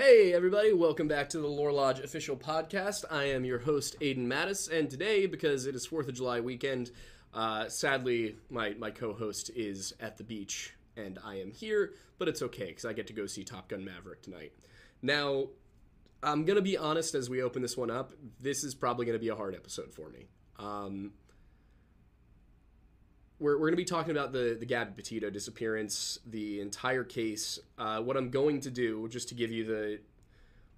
Hey, everybody, welcome back to the Lore Lodge official podcast. I am your host, Aiden Mattis, and today, because it is 4th of July weekend, uh, sadly, my, my co host is at the beach, and I am here, but it's okay because I get to go see Top Gun Maverick tonight. Now, I'm going to be honest as we open this one up, this is probably going to be a hard episode for me. Um, we're, we're going to be talking about the, the Gabby Petito disappearance, the entire case. Uh, what I'm going to do, just to give you the,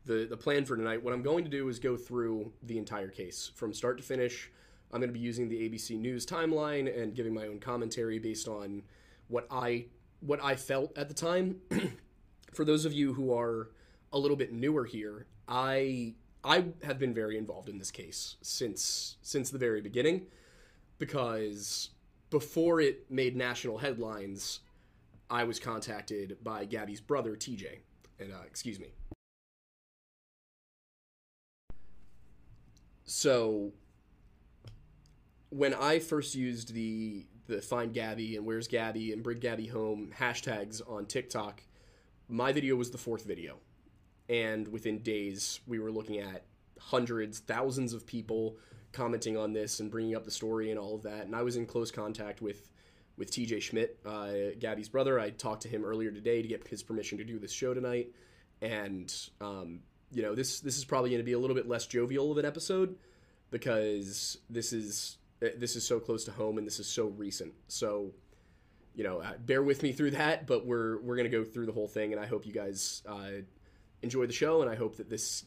the, the plan for tonight, what I'm going to do is go through the entire case from start to finish. I'm going to be using the ABC News timeline and giving my own commentary based on what I what I felt at the time. for those of you who are a little bit newer here, I I have been very involved in this case since since the very beginning because before it made national headlines, I was contacted by Gabby's brother, TJ. And, uh, excuse me. So, when I first used the the find Gabby and where's Gabby and bring Gabby home hashtags on TikTok, my video was the fourth video. And within days, we were looking at hundreds, thousands of people commenting on this and bringing up the story and all of that. And I was in close contact with with TJ Schmidt, uh, Gabby's brother. I talked to him earlier today to get his permission to do this show tonight, and um, you know this this is probably going to be a little bit less jovial of an episode because this is this is so close to home and this is so recent. So you know, uh, bear with me through that, but we're we're gonna go through the whole thing, and I hope you guys uh, enjoy the show, and I hope that this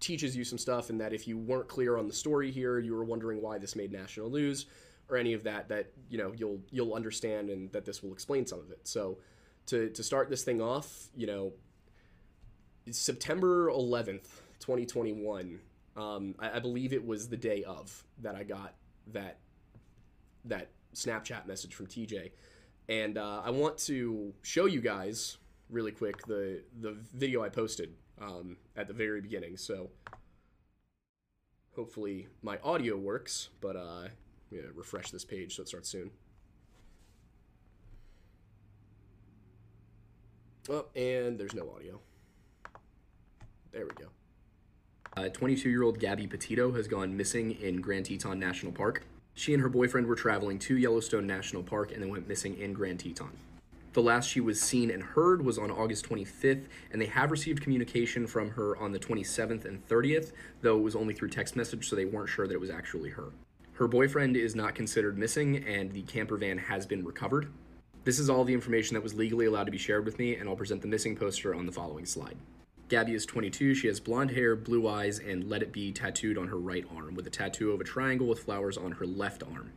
teaches you some stuff, and that if you weren't clear on the story here, you were wondering why this made national news or any of that, that you know you'll you'll understand, and that this will explain some of it. So, to to start this thing off, you know, September eleventh, twenty twenty one. Um, I, I believe it was the day of that I got that that Snapchat message from TJ, and uh, I want to show you guys really quick the the video I posted um, at the very beginning. So hopefully my audio works, but uh, yeah, refresh this page so it starts soon. Oh, and there's no audio. There we go. 22 uh, year old Gabby Petito has gone missing in Grand Teton National Park. She and her boyfriend were traveling to Yellowstone National Park and then went missing in Grand Teton. The last she was seen and heard was on August 25th, and they have received communication from her on the 27th and 30th, though it was only through text message, so they weren't sure that it was actually her. Her boyfriend is not considered missing, and the camper van has been recovered. This is all the information that was legally allowed to be shared with me, and I'll present the missing poster on the following slide. Gabby is 22. She has blonde hair, blue eyes, and Let It Be tattooed on her right arm, with a tattoo of a triangle with flowers on her left arm.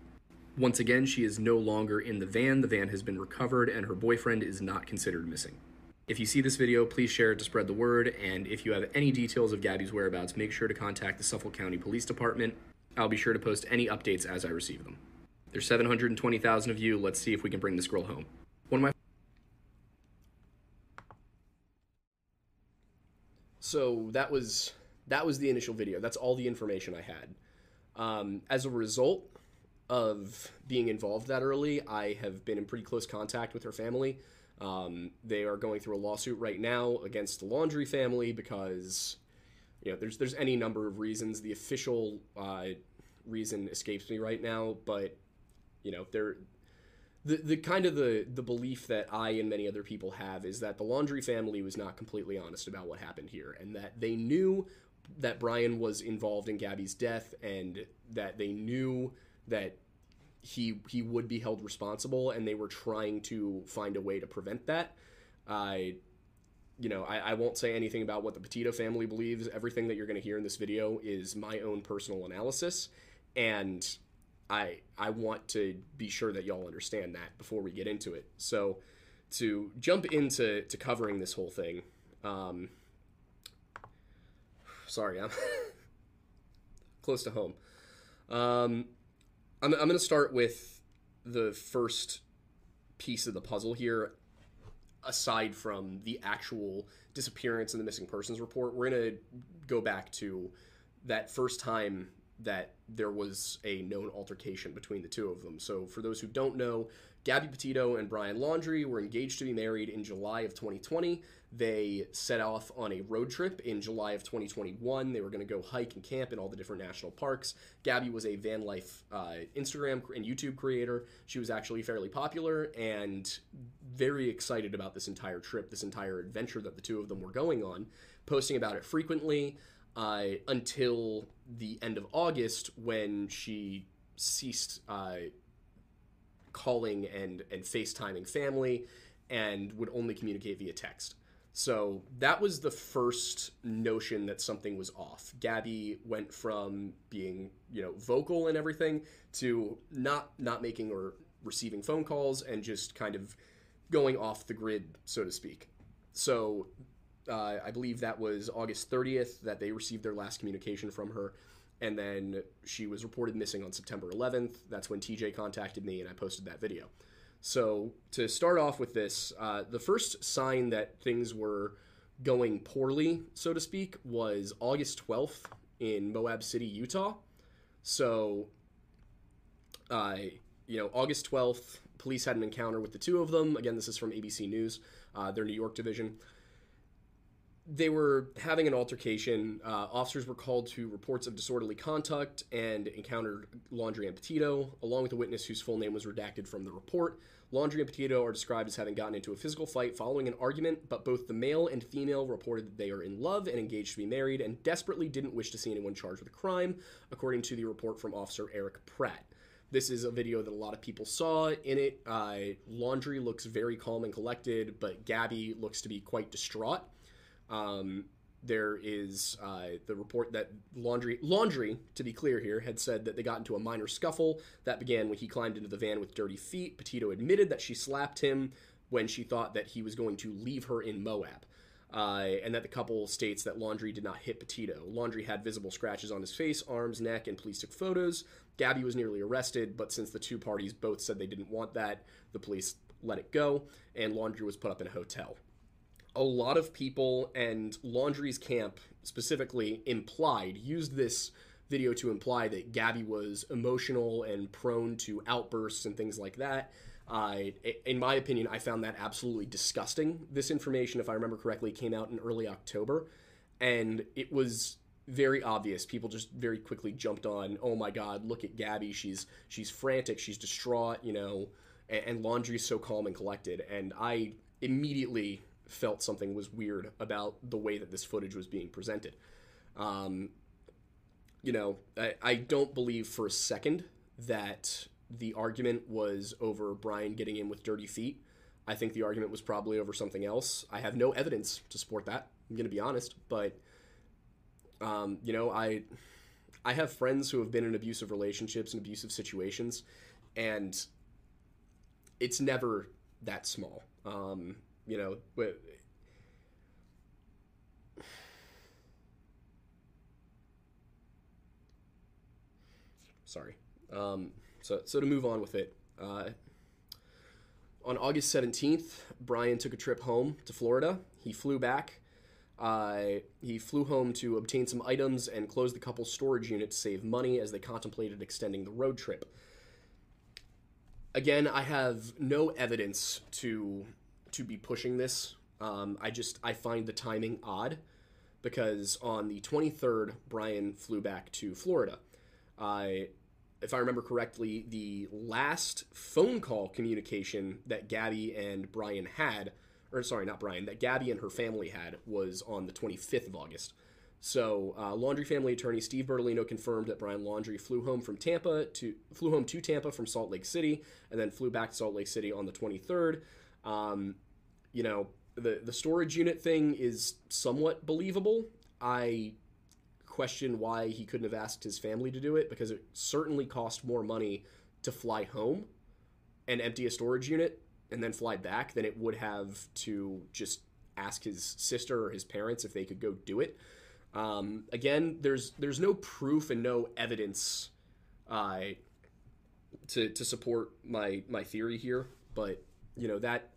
Once again, she is no longer in the van. The van has been recovered, and her boyfriend is not considered missing. If you see this video, please share it to spread the word, and if you have any details of Gabby's whereabouts, make sure to contact the Suffolk County Police Department. I'll be sure to post any updates as I receive them. There's 720,000 of you. Let's see if we can bring this girl home. One of my So that was that was the initial video. That's all the information I had. Um, as a result, of being involved that early, I have been in pretty close contact with her family. Um, they are going through a lawsuit right now against the Laundrie family because you know there's there's any number of reasons. The official uh, reason escapes me right now, but you know they're the, the kind of the the belief that I and many other people have is that the Laundrie family was not completely honest about what happened here, and that they knew that Brian was involved in Gabby's death, and that they knew that he he would be held responsible, and they were trying to find a way to prevent that. I, you know, I, I won't say anything about what the Petito family believes. Everything that you're going to hear in this video is my own personal analysis, and I I want to be sure that y'all understand that before we get into it. So, to jump into to covering this whole thing, um, sorry, I'm close to home. Um, I'm, I'm going to start with the first piece of the puzzle here. Aside from the actual disappearance in the missing persons report, we're going to go back to that first time that there was a known altercation between the two of them. So, for those who don't know, Gabby Petito and Brian Laundrie were engaged to be married in July of 2020. They set off on a road trip in July of 2021. They were going to go hike and camp in all the different national parks. Gabby was a van life uh, Instagram and YouTube creator. She was actually fairly popular and very excited about this entire trip, this entire adventure that the two of them were going on, posting about it frequently uh, until the end of August when she ceased uh, calling and, and FaceTiming family and would only communicate via text. So that was the first notion that something was off. Gabby went from being, you know, vocal and everything to not not making or receiving phone calls and just kind of going off the grid, so to speak. So uh, I believe that was August 30th that they received their last communication from her. And then she was reported missing on September 11th. That's when TJ contacted me and I posted that video. So, to start off with this, uh, the first sign that things were going poorly, so to speak, was August 12th in Moab City, Utah. So, uh, you know, August 12th, police had an encounter with the two of them. Again, this is from ABC News, uh, their New York division they were having an altercation. Uh, officers were called to reports of disorderly conduct and encountered Laundrie and Petito, along with a witness whose full name was redacted from the report. Laundrie and Petito are described as having gotten into a physical fight following an argument, but both the male and female reported that they are in love and engaged to be married and desperately didn't wish to see anyone charged with a crime, according to the report from Officer Eric Pratt. This is a video that a lot of people saw. In it, uh, Laundrie looks very calm and collected, but Gabby looks to be quite distraught. Um, there is uh, the report that laundry Laundrie to be clear here had said that they got into a minor scuffle that began when he climbed into the van with dirty feet. Petito admitted that she slapped him when she thought that he was going to leave her in moab. Uh, and that the couple states that Laundrie did not hit petito. Laundrie had visible scratches on his face arms neck and police took photos. Gabby was nearly arrested but since the two parties both said they didn't want that the police let it go and Laundrie was put up in a hotel a lot of people and Laundrie's camp specifically implied used this video to imply that Gabby was emotional and prone to outbursts and things like that. Uh, in my opinion, I found that absolutely disgusting. This information, if I remember correctly, came out in early October, and it was very obvious. People just very quickly jumped on, "Oh my God, look at Gabby! She's she's frantic, she's distraught," you know, and, and Laundrie's so calm and collected. And I immediately felt something was weird about the way that this footage was being presented. Um, you know, I, I don't believe for a second that the argument was over Brian getting in with dirty feet. I think the argument was probably over something else. I have no evidence to support that. I'm going to be honest, but um, you know, I I have friends who have been in abusive relationships and abusive situations, and it's never that small. Um, you know, but sorry. Um, so so to move on with it. Uh, on August 17th, Brian took a trip home to Florida. He flew back. Uh, he flew home to obtain some items and close the couple's storage unit to save money as they contemplated extending the road trip. Again, I have no evidence to to be pushing this. Um, I just I find the timing odd because on the 23rd, Brian flew back to Florida. I, if I remember correctly, the last phone call communication that Gabby and Brian had, or sorry, not Brian, that Gabby and her family had was on the 25th of August. So, uh, Laundrie family attorney Steve Bertolino confirmed that Brian Laundrie flew home from Tampa to flew home to Tampa from Salt Lake City, and then flew back to Salt Lake City on the 23rd. Um, you know, the the storage unit thing is somewhat believable. I question why he couldn't have asked his family to do it because it certainly cost more money to fly home and empty a storage unit and then fly back than it would have to just ask his sister or his parents if they could go do it. Um, again, there's there's no proof and no evidence uh, to to support my my theory here, but you know that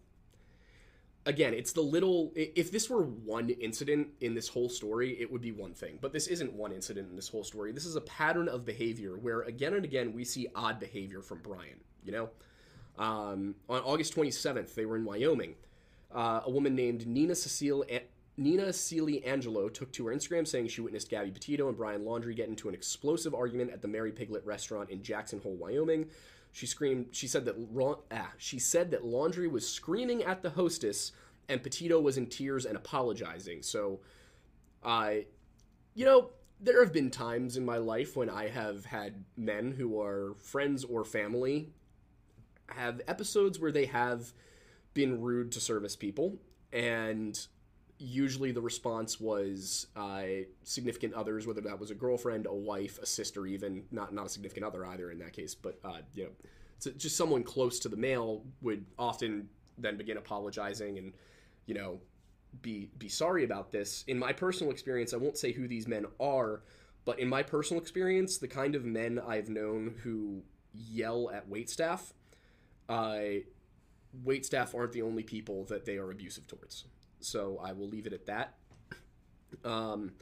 again, it's the little. If this were one incident in this whole story, it would be one thing. But this isn't one incident in this whole story. This is a pattern of behavior where again and again we see odd behavior from Brian. You know, Um, on August 27th, they were in Wyoming. Uh, a woman named Nina Cecile. Nina Celie Angelo took to her Instagram saying she witnessed Gabby Petito and Brian Laundrie get into an explosive argument at the Merry Piglet restaurant in Jackson Hole, Wyoming. She screamed. She said that ah, she said that Laundrie was screaming at the hostess, and Petito was in tears and apologizing. So, I, you know, there have been times in my life when I have had men who are friends or family have episodes where they have been rude to service people, and usually the response was uh, significant others, whether that was a girlfriend, a wife, a sister, even not not a significant other either in that case, but uh, you know, so just someone close to the male would often then begin apologizing and you know be be sorry about this. In my personal experience, I won't say who these men are, but in my personal experience, the kind of men I've known who yell at wait staff, uh, wait staff aren't the only people that they are abusive towards. So I will leave it at that. Um,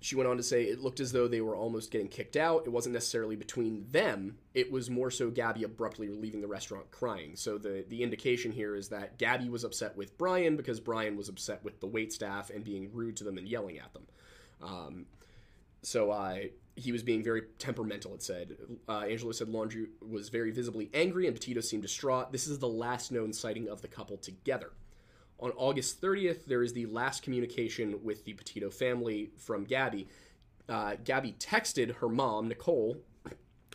she went on to say it looked as though they were almost getting kicked out. It wasn't necessarily between them. It was more so Gabby abruptly leaving the restaurant crying. So the the indication here is that Gabby was upset with Brian because Brian was upset with the wait staff and being rude to them and yelling at them. Um, so I. Uh, he was being very temperamental, it said. Uh, Angelo said Laundrie was very visibly angry and Petito seemed distraught. This is the last known sighting of the couple together. On August 30th, there is the last communication with the Petito family from Gabby. Uh, Gabby texted her mom, Nicole,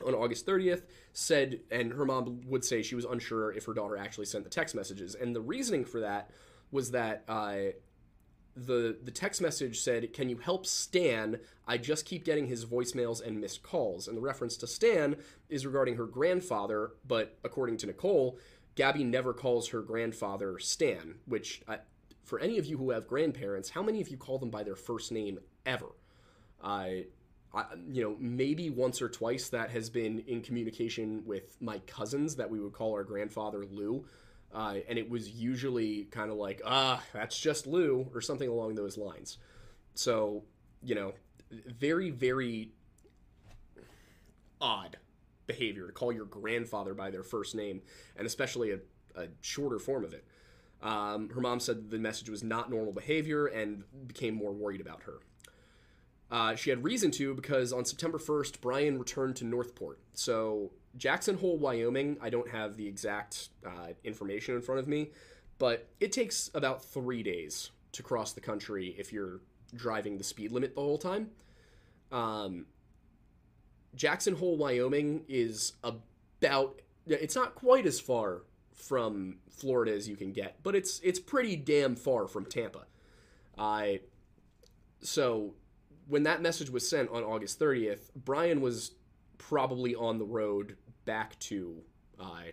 on August 30th, said, and her mom would say she was unsure if her daughter actually sent the text messages. And the reasoning for that was that uh, the the text message said, "Can you help Stan? I just keep getting his voicemails and missed calls." And the reference to Stan is regarding her grandfather, but according to Nicole, Gabby never calls her grandfather Stan, which I, for any of you who have grandparents, how many of you call them by their first name ever? I, I, you know, maybe once or twice that has been in communication with my cousins that we would call our grandfather Lou. Uh, and it was usually kind of like, ah, that's just Lou, or something along those lines. So, you know, very, very odd behavior to call your grandfather by their first name, and especially a, a shorter form of it. Um, her mom said the message was not normal behavior and became more worried about her. Uh, she had reason to because on September 1st, Brian returned to Northport. So, Jackson Hole, Wyoming, I don't have the exact uh, information in front of me, but it takes about three days to cross the country if you're driving the speed limit the whole time. Um, Jackson Hole, Wyoming is about it's not quite as far from Florida as you can get, but it's it's pretty damn far from Tampa. I so when that message was sent on August 30th, Brian was probably on the road back to uh,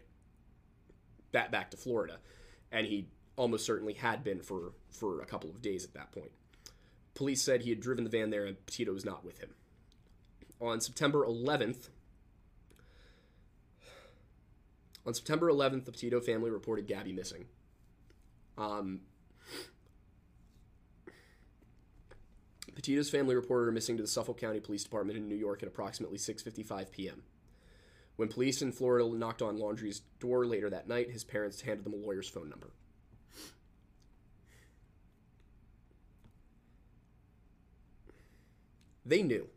back back to Florida, and he almost certainly had been for for a couple of days at that point. Police said he had driven the van there, and Petito was not with him on September 11th. On September 11th, the Petito family reported Gabby missing. Um, Petito's family reported her missing to the Suffolk County Police Department in New York at approximately 6:55 p.m. When police in Florida knocked on Laundrie's door later that night, his parents handed them a lawyer's phone number. They knew.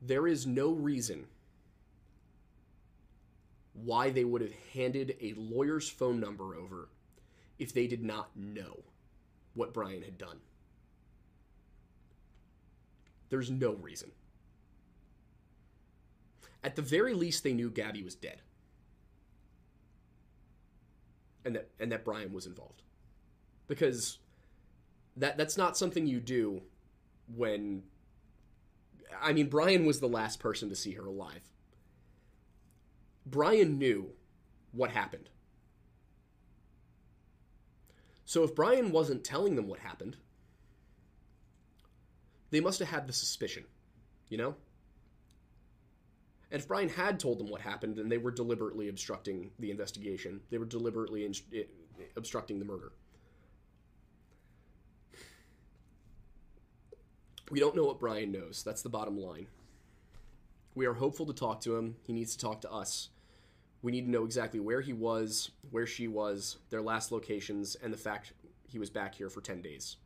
There is no reason why they would have handed a lawyer's phone number over if they did not know what Brian had done. There's no reason. At the very least, they knew Gabby was dead. And that and that Brian was involved. Because that that's not something you do when I mean, Brian was the last person to see her alive. Brian knew what happened. So if Brian wasn't telling them what happened, they must have had the suspicion, you know? And if Brian had told them what happened, then they were deliberately obstructing the investigation. They were deliberately in- obstructing the murder. We don't know what Brian knows. That's the bottom line. We are hopeful to talk to him. He needs to talk to us. We need to know exactly where he was, where she was, their last locations, and the fact he was back here for 10 days.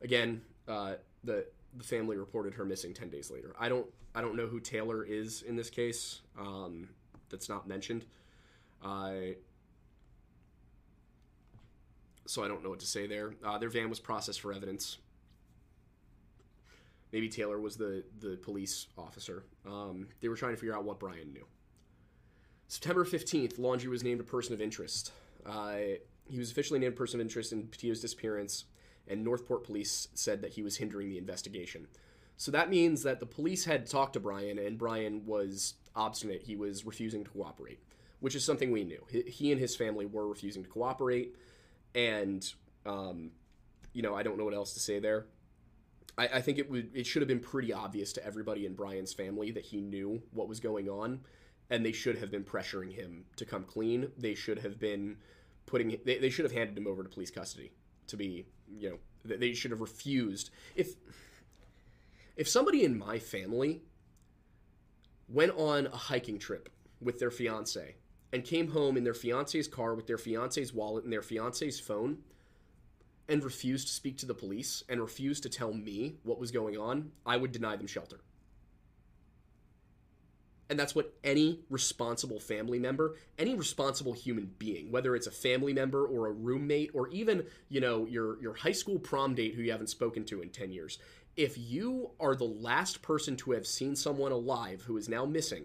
Again, uh, the the family reported her missing 10 days later. I don't I don't know who Taylor is in this case. Um, that's not mentioned. Uh, so I don't know what to say there. Uh, their van was processed for evidence. Maybe Taylor was the the police officer. Um, they were trying to figure out what Brian knew. September 15th, Laundrie was named a person of interest. Uh, he was officially named a person of interest in Petito's disappearance, and Northport police said that he was hindering the investigation. So that means that the police had talked to Brian, and Brian was obstinate. He was refusing to cooperate, which is something we knew. He and his family were refusing to cooperate, and um, you know I don't know what else to say there. I, I think it would it should have been pretty obvious to everybody in Brian's family that he knew what was going on, and they should have been pressuring him to come clean. They should have been putting they, they should have handed him over to police custody to be you know they should have refused if if somebody in my family went on a hiking trip with their fiance and came home in their fiance's car with their fiance's wallet and their fiance's phone and refused to speak to the police and refused to tell me what was going on, I would deny them shelter. And that's what any responsible family member, any responsible human being, whether it's a family member or a roommate or even, you know, your your high school prom date who you haven't spoken to in 10 years, if you are the last person to have seen someone alive who is now missing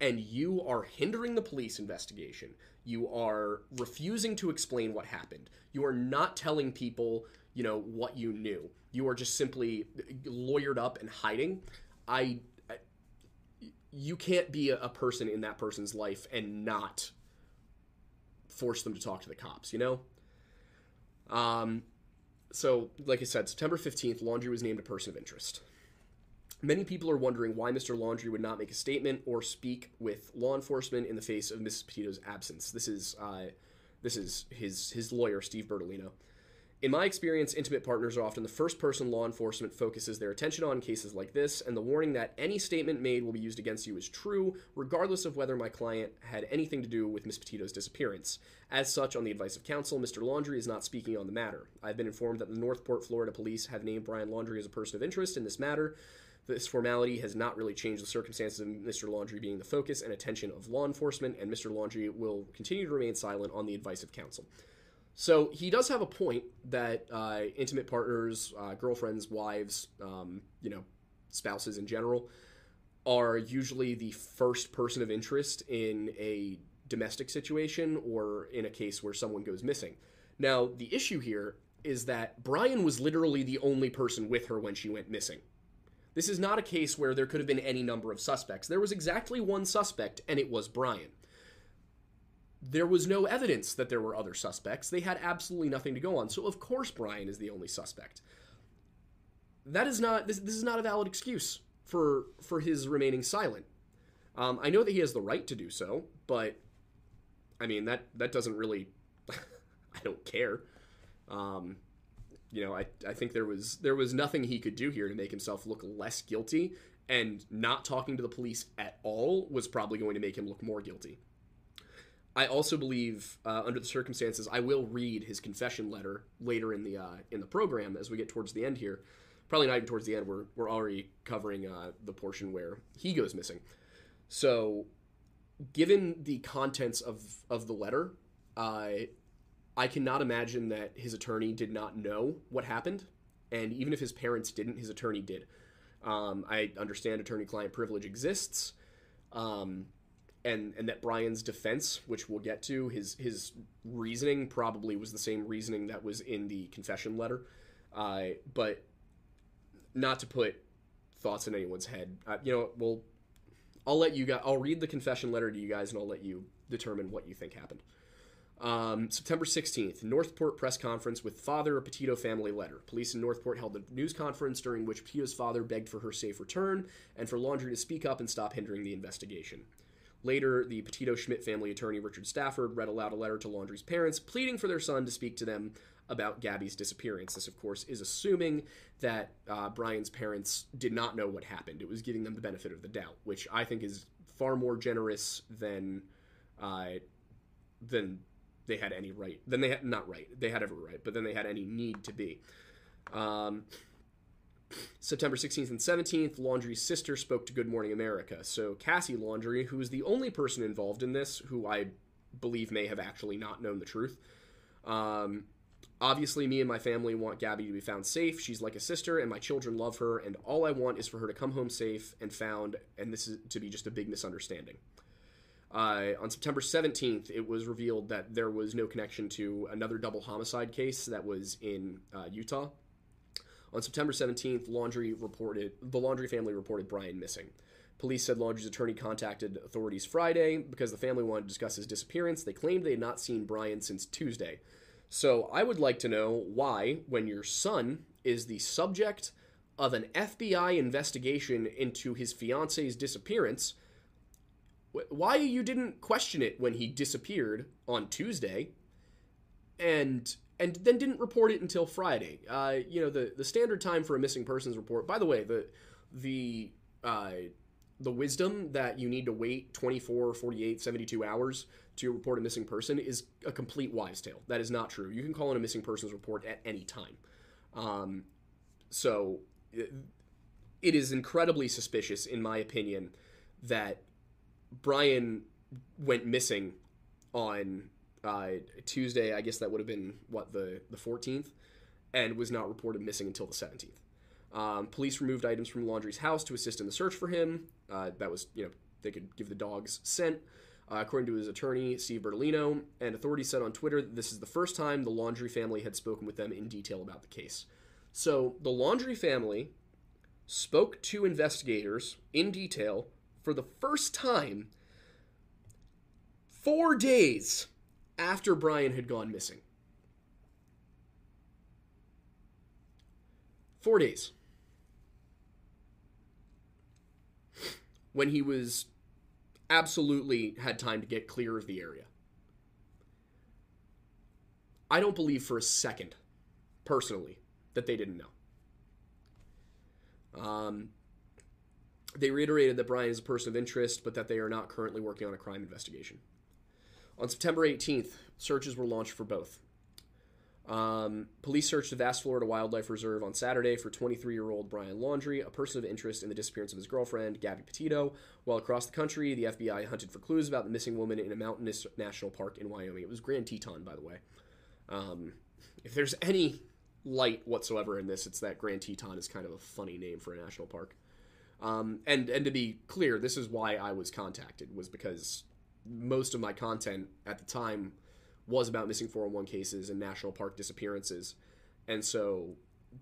and you are hindering the police investigation, you are refusing to explain what happened, you are not telling people, you know, what you knew. You are just simply lawyered up and hiding. I you can't be a, a person in that person's life and not force them to talk to the cops, you know? Um, so, like I said, September 15th, Laundrie was named a person of interest. Many people are wondering why Mr. Laundrie would not make a statement or speak with law enforcement in the face of Mrs. Petito's absence. This is uh, this is his his lawyer, Steve Bertolino. In my experience, intimate partners are often the first person law enforcement focuses their attention on in cases like this, and the warning that any statement made will be used against you is true, regardless of whether my client had anything to do with Miss Petito's disappearance. As such, on the advice of counsel, Mr. Laundrie is not speaking on the matter. I've been informed that the Northport, Florida police have named Brian Laundrie as a person of interest in this matter. This formality has not really changed the circumstances of Mr. Laundrie being the focus and attention of law enforcement, and Mr. Laundrie will continue to remain silent on the advice of counsel. So he does have a point that uh, intimate partners, uh, girlfriends, wives, um, you know, spouses in general, are usually the first person of interest in a domestic situation or in a case where someone goes missing. Now, the issue here is that Brian was literally the only person with her when she went missing. This is not a case where there could have been any number of suspects. There was exactly one suspect, and it was Brian there was no evidence that there were other suspects. They had absolutely nothing to go on. So of course Brian is the only suspect. That is not this, this is not a valid excuse for for his remaining silent. Um, I know that he has the right to do so, but I mean that that doesn't really. I don't care. Um, you know, I I think there was there was nothing he could do here to make himself look less guilty, and not talking to the police at all was probably going to make him look more guilty. I also believe, uh, under the circumstances, I will read his confession letter later in the uh, in the program as we get towards the end here. Probably not even towards the end. We're we're already covering uh, the portion where he goes missing. So, given the contents of of the letter, I cannot imagine that his attorney did not know what happened, and even if his parents didn't, his attorney did. Um, I understand attorney-client privilege exists. Um, and and that Brian's defense, which we'll get to, his his reasoning probably was the same reasoning that was in the confession letter, uh, but not to put thoughts in anyone's head. Uh, you know, well, I'll let you guys. I'll read the confession letter to you guys, and I'll let you determine what you think happened. Um, September 16th, Northport press conference with father, a Petito family letter. Police in Northport held a news conference during which Petito's father begged for her safe return and for Laundrie to speak up and stop hindering the investigation. Later, the Petito Schmidt family attorney Richard Stafford read aloud a letter to Laundrie's parents pleading for their son to speak to them about Gabby's disappearance. This, of course, is assuming that uh, Brian's parents did not know what happened. It was giving them the benefit of the doubt, which I think is far more generous than uh, than they had any right. Then they had not right. They had every right, but then they had any need to be. Um, September 16th and 17th, Laundrie's sister spoke to Good Morning America. So Cassie Laundrie, who is the only person involved in this, who I believe may have actually not known the truth. Um, obviously, me and my family want Gabby to be found safe. She's like a sister, and my children love her, and all I want is for her to come home safe and found, and this is to be just a big misunderstanding. Uh, on September 17th, it was revealed that there was no connection to another double homicide case that was in uh, Utah. On September 17th, Laundrie reported the Laundrie family reported Brian missing. Police said Laundrie's attorney contacted authorities Friday because the family wanted to discuss his disappearance. They claimed they had not seen Brian since Tuesday. So I would like to know why, when your son is the subject of an FBI investigation into his fiance's disappearance, why you didn't question it when he disappeared on Tuesday and and then didn't report it until Friday. Uh, you know, the the standard time for a missing persons report. By the way, the the uh, the wisdom that you need to wait 24, 48, 72 hours to report a missing person is a complete wives' tale. That is not true. You can call in a missing persons report at any time. Um, so it, it is incredibly suspicious, in my opinion, that Brian went missing on uh, Tuesday. I guess that would have been what the the 14th, and was not reported missing until the 17th. Um, police removed items from Laundrie's house to assist in the search for him. Uh, that was, you know, they could give the dogs scent. Uh, according to his attorney, Steve Bertolino, and authorities said on Twitter this is the first time the Laundrie family had spoken with them in detail about the case. So the Laundrie family spoke to investigators in detail for the first time four days after Brian had gone missing. Four days. When he was absolutely had time to get clear of the area. I don't believe for a second, personally, that they didn't know. Um, they reiterated that Brian is a person of interest, but that they are not currently working on a crime investigation. On September 18th, searches were launched for both. Um, police searched the vast Florida Wildlife Reserve on Saturday for 23 year old Brian Laundrie, a person of interest in the disappearance of his girlfriend, Gabby Petito. While across the country, the FBI hunted for clues about the missing woman in a mountainous national park in Wyoming. It was Grand Teton, by the way. Um, if there's any light whatsoever in this, it's that Grand Teton is kind of a funny name for a national park. Um, and and to be clear, this is why I was contacted was because most of my content at the time was about missing 401 cases and national park disappearances. And so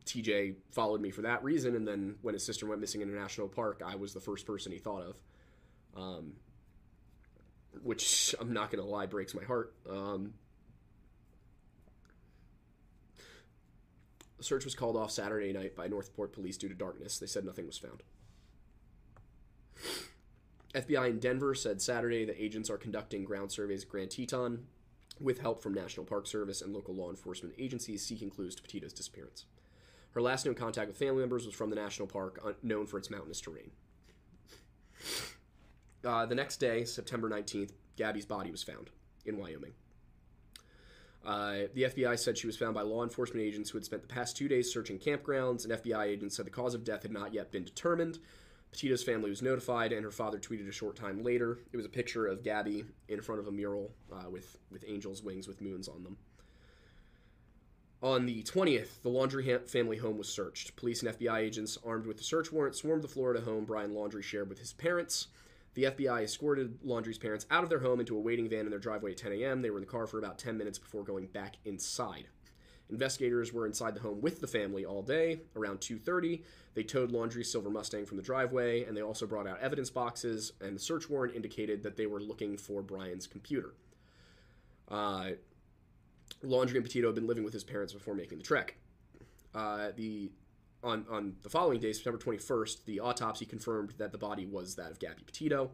TJ followed me for that reason. And then when his sister went missing in a national park, I was the first person he thought of. Um, which I'm not going to lie breaks my heart. Um, the search was called off Saturday night by Northport police due to darkness. They said nothing was found. FBI in Denver said Saturday that agents are conducting ground surveys at Grand Teton with help from National Park Service and local law enforcement agencies seeking clues to Petito's disappearance. Her last known contact with family members was from the national park, known for its mountainous terrain. Uh, the next day, September 19th, Gabby's body was found in Wyoming. Uh, the FBI said she was found by law enforcement agents who had spent the past two days searching campgrounds. An FBI agent said the cause of death had not yet been determined. Petito's family was notified, and her father tweeted a short time later. It was a picture of Gabby in front of a mural uh, with with angels' wings with moons on them. On the 20th, the Laundrie family home was searched. Police and FBI agents, armed with a search warrant, swarmed the Florida home Brian Laundrie shared with his parents. The FBI escorted Laundrie's parents out of their home into a waiting van in their driveway at 10 a.m. They were in the car for about 10 minutes before going back inside. Investigators were inside the home with the family all day. Around 2:30, they towed Laundrie's silver Mustang from the driveway, and they also brought out evidence boxes. And the search warrant indicated that they were looking for Brian's computer. Uh, Laundrie and Petito had been living with his parents before making the trek. Uh, the on on the following day, September 21st, the autopsy confirmed that the body was that of Gabby Petito.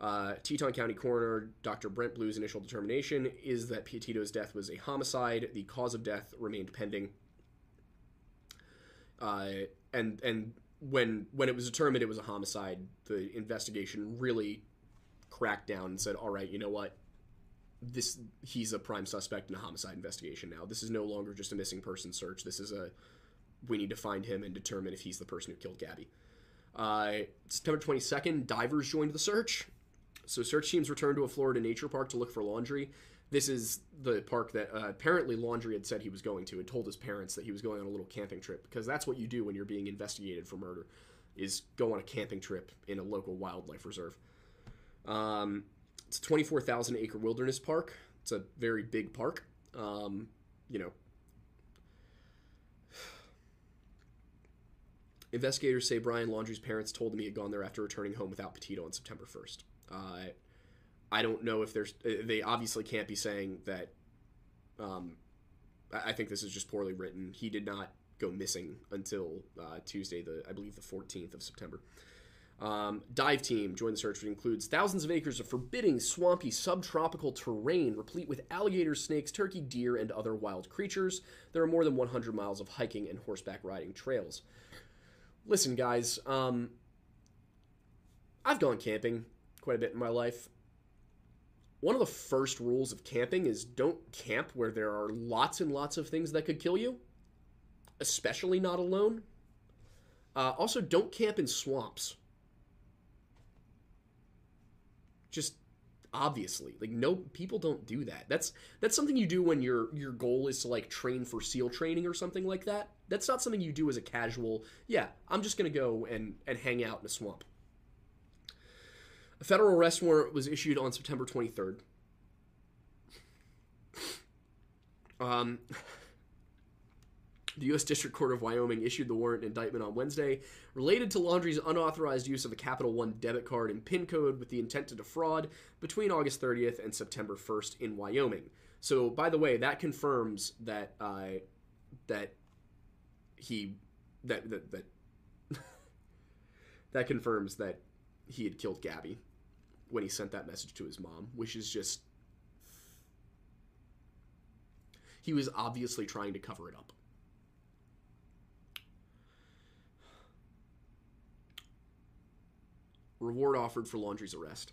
Uh, Teton County coroner Dr. Brent Blue's initial determination is that Petito's death was a homicide. The cause of death remained pending. Uh, and and when when it was determined it was a homicide, the investigation really cracked down and said, "All right, you know what? This he's a prime suspect in a homicide investigation now. This is no longer just a missing person search. This is a we need to find him and determine if he's the person who killed Gabby." Uh, September 22nd, divers joined the search. So search teams returned to a Florida nature park to look for Laundrie. This is the park that uh, apparently Laundrie had said he was going to and told his parents that he was going on a little camping trip because that's what you do when you're being investigated for murder is go on a camping trip in a local wildlife reserve. Um, it's a 24,000 acre wilderness park. It's a very big park. Um, you know, investigators say Brian Laundrie's parents told him he had gone there after returning home without Petito on September 1st. Uh, I don't know if there's. They obviously can't be saying that. Um, I think this is just poorly written. He did not go missing until uh, Tuesday, the I believe the 14th of September. Um, dive team joined the search, which includes thousands of acres of forbidding, swampy, subtropical terrain replete with alligators, snakes, turkey, deer, and other wild creatures. There are more than 100 miles of hiking and horseback riding trails. Listen, guys, um, I've gone camping quite a bit in my life. One of the first rules of camping is don't camp where there are lots and lots of things that could kill you, especially not alone. Uh, also, don't camp in swamps. Just obviously like no people don't do that that's that's something you do when your your goal is to like train for seal training or something like that that's not something you do as a casual yeah i'm just gonna go and and hang out in a swamp a federal arrest warrant was issued on september 23rd um the U.S. District Court of Wyoming issued the warrant indictment on Wednesday related to Laundrie's unauthorized use of a Capital One debit card and PIN code with the intent to defraud between August 30th and September 1st in Wyoming. So, by the way, that confirms that uh, that he that that that, that confirms that he had killed Gabby when he sent that message to his mom, which is just he was obviously trying to cover it up. reward offered for Laundrie's arrest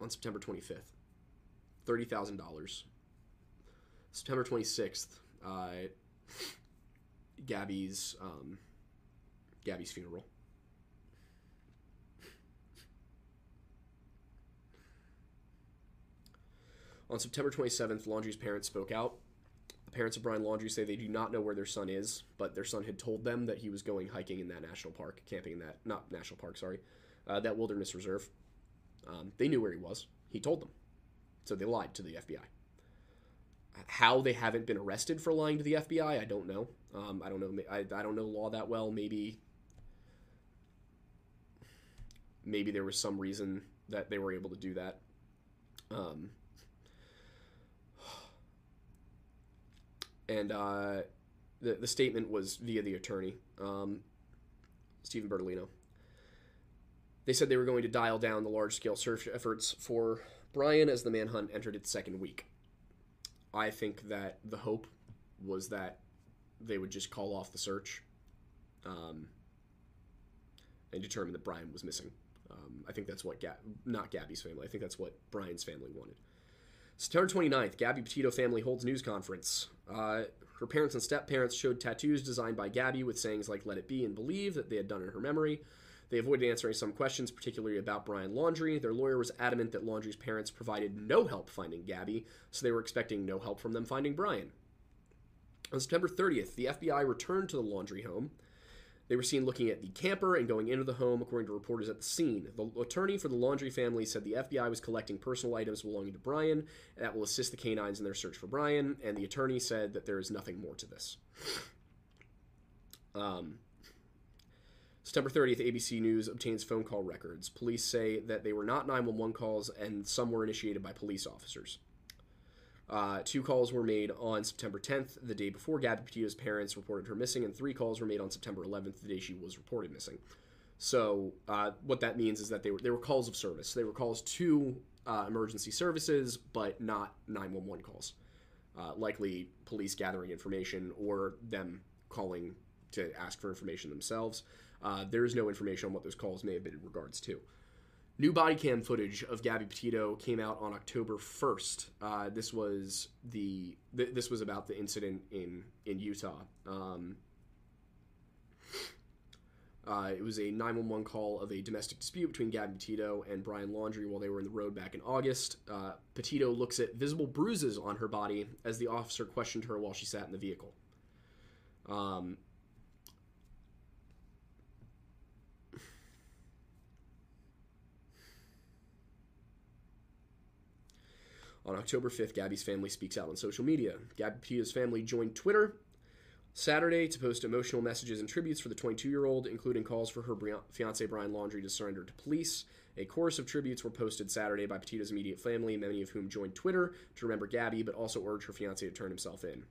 on September 25th $30,000. September 26th, uh, Gabby's um, Gabby's funeral. On September 27th, Laundrie's parents spoke out. The parents of Brian Laundrie say they do not know where their son is, but their son had told them that he was going hiking in that national park, camping in that, not national park, sorry, uh, that wilderness reserve. Um, they knew where he was. He told them. So they lied to the FBI. How they haven't been arrested for lying to the FBI, I don't know. Um, I don't know. I, I don't know law that well. Maybe maybe there was some reason that they were able to do that. Um, and uh, the the statement was via the attorney, um, Stephen Bertolino. They said they were going to dial down the large scale search efforts for Brian as the manhunt entered its second week. I think that the hope was that they would just call off the search um, and determine that Brian was missing. Um, I think that's what, not Gabby's family, I think that's what Brian's family wanted. September 29th, Gabby Petito family holds news conference. Uh, her parents and step parents showed tattoos designed by Gabby with sayings like "Let it be" and "Believe" that they had done in her memory. They avoided answering some questions, particularly about Brian Laundrie. Their lawyer was adamant that Laundrie's parents provided no help finding Gabby, so they were expecting no help from them finding Brian. On September 30th, the FBI returned to the Laundrie home. They were seen looking at the camper and going into the home, according to reporters at the scene. The attorney for the Laundrie family said the FBI was collecting personal items belonging to Brian, that will assist the canines in their search for Brian. And the attorney said that there is nothing more to this. Um, September 30th, ABC News obtains phone call records. Police say that they were not 911 calls, and some were initiated by police officers. Uh, two calls were made on September 10th, the day before Gabby Petito's parents reported her missing, and three calls were made on September 11th, the day she was reported missing. So uh, what that means is that they were they were calls of service. They were calls to uh, emergency services, but not 911 calls. Uh, likely police gathering information or them calling to ask for information themselves. Uh, there is no information on what those calls may have been in regards to. New body cam footage of Gabby Petito came out on October 1st. Uh, this was the th- this was about the incident in in Utah. Um, uh, it was a 911 call of a domestic dispute between Gabby Petito and Brian Laundrie while they were in the road back in August. Uh, Petito looks at visible bruises on her body as the officer questioned her while she sat in the vehicle. Um, On October 5th, Gabby's family speaks out on social media. Gabby Petito's family joined Twitter Saturday to post emotional messages and tributes for the 22 year old, including calls for her fiance Brian Laundrie to surrender to police. A chorus of tributes were posted Saturday by Petito's immediate family, many of whom joined Twitter to remember Gabby, but also urged her fiance to turn himself in.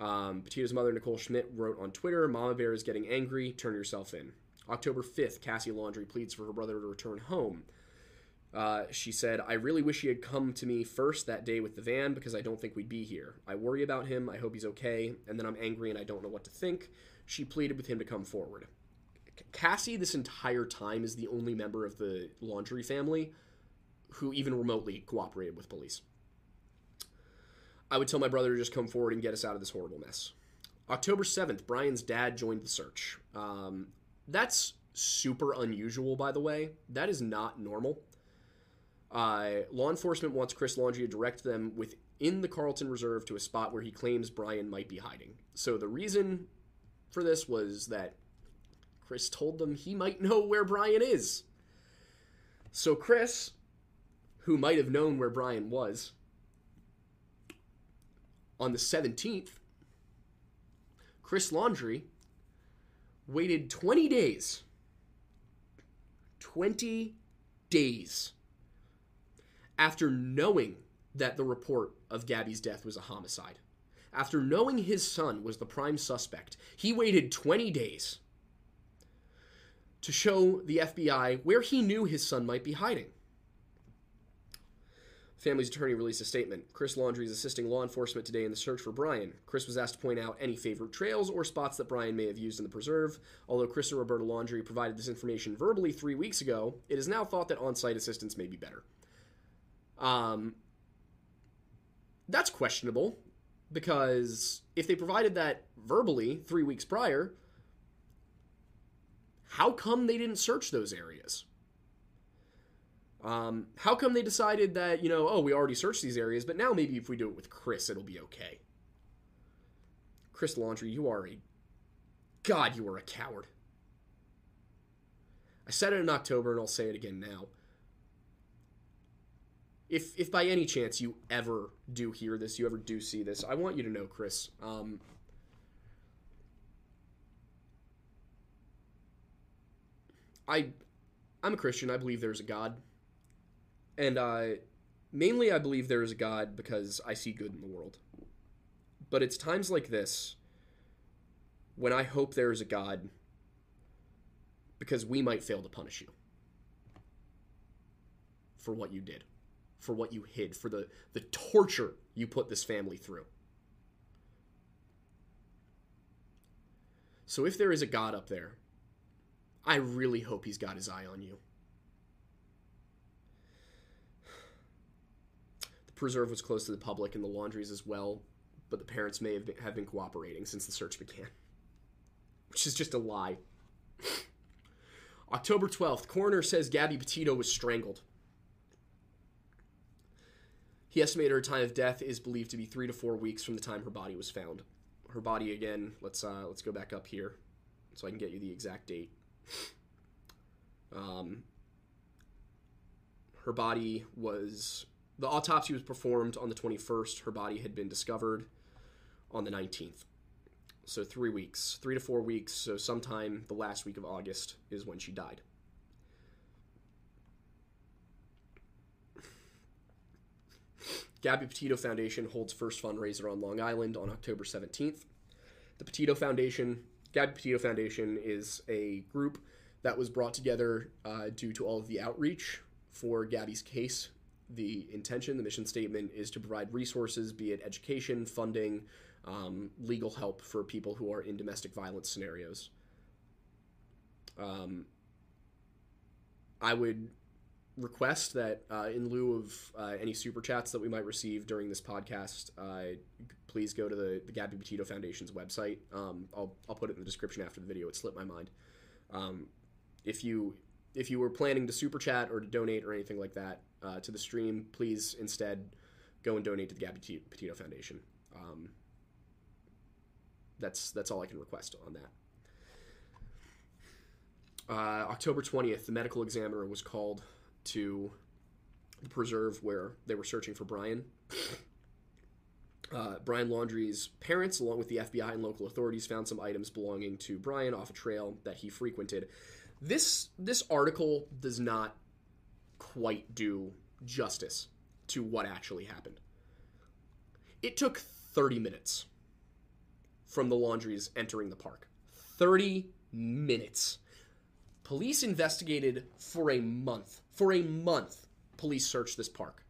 Um, Petito's mother, Nicole Schmidt, wrote on Twitter Mama Bear is getting angry, turn yourself in. October 5th, Cassie Laundrie pleads for her brother to return home. Uh, she said, I really wish he had come to me first that day with the van because I don't think we'd be here. I worry about him. I hope he's okay. And then I'm angry and I don't know what to think. She pleaded with him to come forward. Cassie, this entire time, is the only member of the Laundrie family who even remotely cooperated with police. I would tell my brother to just come forward and get us out of this horrible mess. October 7th, Brian's dad joined the search. Um, that's super unusual, by the way. That is not normal. Uh, law enforcement wants Chris Laundrie to direct them within the Carlton Reserve to a spot where he claims Brian might be hiding. So the reason for this was that Chris told them he might know where Brian is. So Chris, who might have known where Brian was, on the 17th, Chris Laundrie waited 20 days. 20 days after knowing that the report of Gabby's death was a homicide. After knowing his son was the prime suspect, he waited 20 days to show the FBI where he knew his son might be hiding. Family's attorney released a statement. Chris Laundrie is assisting law enforcement today in the search for Brian. Chris was asked to point out any favorite trails or spots that Brian may have used in the preserve. Although Chris and Roberta Laundrie provided this information verbally three weeks ago, it is now thought that on site assistance may be better. Um, that's questionable because if they provided that verbally three weeks prior, how come they didn't search those areas? Um, how come they decided that, you know, oh, we already searched these areas, but now maybe if we do it with Chris, it'll be okay? Chris Laundrie, you are a. God, you are a coward. I said it in October and I'll say it again now if if by any chance you ever do hear this, you ever do see this, I want you to know, Chris. Um, I I'm a Christian. I believe there's a God, and uh, mainly I believe there is a God because I see good in the world. But it's times like this when I hope there is a God because we might fail to punish you for what you did for what you hid, for the, the torture you put this family through. So if there is a God up there, I really hope he's got his eye on you. The preserve was closed to the public and the Laundries as well, but the parents may have been, have been cooperating since the search began, which is just a lie. October 12th, coroner says Gabby Petito was strangled. He estimated her time of death is believed to be three to four weeks from the time her body was found. Her body again. Let's uh, let's go back up here, so I can get you the exact date. Um, her body was the autopsy was performed on the 21st. Her body had been discovered on the 19th. So three weeks, three to four weeks. So sometime the last week of August is when she died. Gabby Petito Foundation holds first fundraiser on Long Island on October 17th. The Petito Foundation, Gabby Petito Foundation is a group that was brought together uh, due to all of the outreach for Gabby's case. The intention, the mission statement, is to provide resources, be it education, funding, um, legal help for people who are in domestic violence scenarios. Um, I would request that uh, in lieu of uh, any super chats that we might receive during this podcast, uh, please go to the, the Gabby Petito Foundation's website. Um, I'll, I'll put it in the description after the video. It slipped my mind. Um, if you if you were planning to super chat or to donate or anything like that uh, to the stream, please instead go and donate to the Gabby Petito Foundation. Um, that's that's all I can request on that. Uh, October 20th, the medical examiner was called to the preserve where they were searching for Brian. Uh, Brian Laundrie's parents, along with the FBI and local authorities, found some items belonging to Brian off a trail that he frequented. This this article does not quite do justice to what actually happened. It took 30 minutes from the Laundries entering the park. 30 minutes. Police investigated for a month. For a month, police searched this park.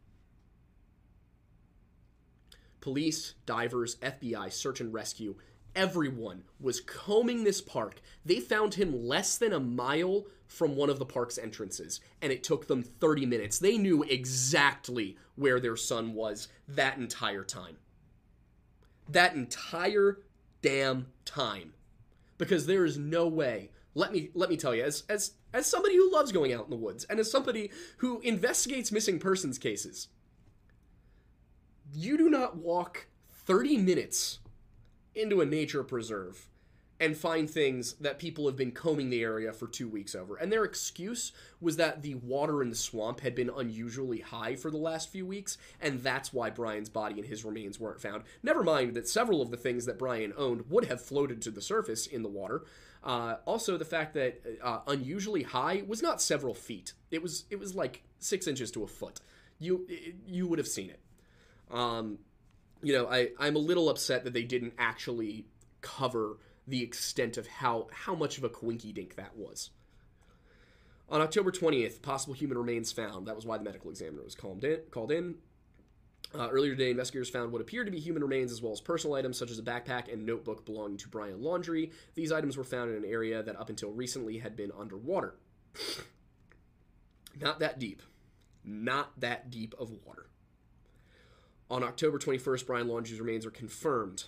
Police, divers, FBI, search and rescue, everyone was combing this park. They found him less than a mile from one of the park's entrances, and it took them 30 minutes. They knew exactly where their son was that entire time. That entire damn time. Because there is no way let me let me tell you, as as as somebody who loves going out in the woods and as somebody who investigates missing persons cases, you do not walk 30 minutes into a nature preserve and find things that people have been combing the area for two weeks over. And their excuse was that the water in the swamp had been unusually high for the last few weeks, and that's why Brian's body and his remains weren't found. Never mind that several of the things that Brian owned would have floated to the surface in the water. Uh, also, the fact that uh, unusually high was not several feet; it was it was like six inches to a foot. You you would have seen it. Um, you know, I I'm a little upset that they didn't actually cover the extent of how how much of a quinky dink that was. On October 20th, possible human remains found. That was why the medical examiner was called in. Called in. Uh, earlier today, investigators found what appeared to be human remains as well as personal items such as a backpack and notebook belonging to Brian Laundrie. These items were found in an area that up until recently had been underwater. Not that deep. Not that deep of water. On October 21st, Brian Laundrie's remains are confirmed.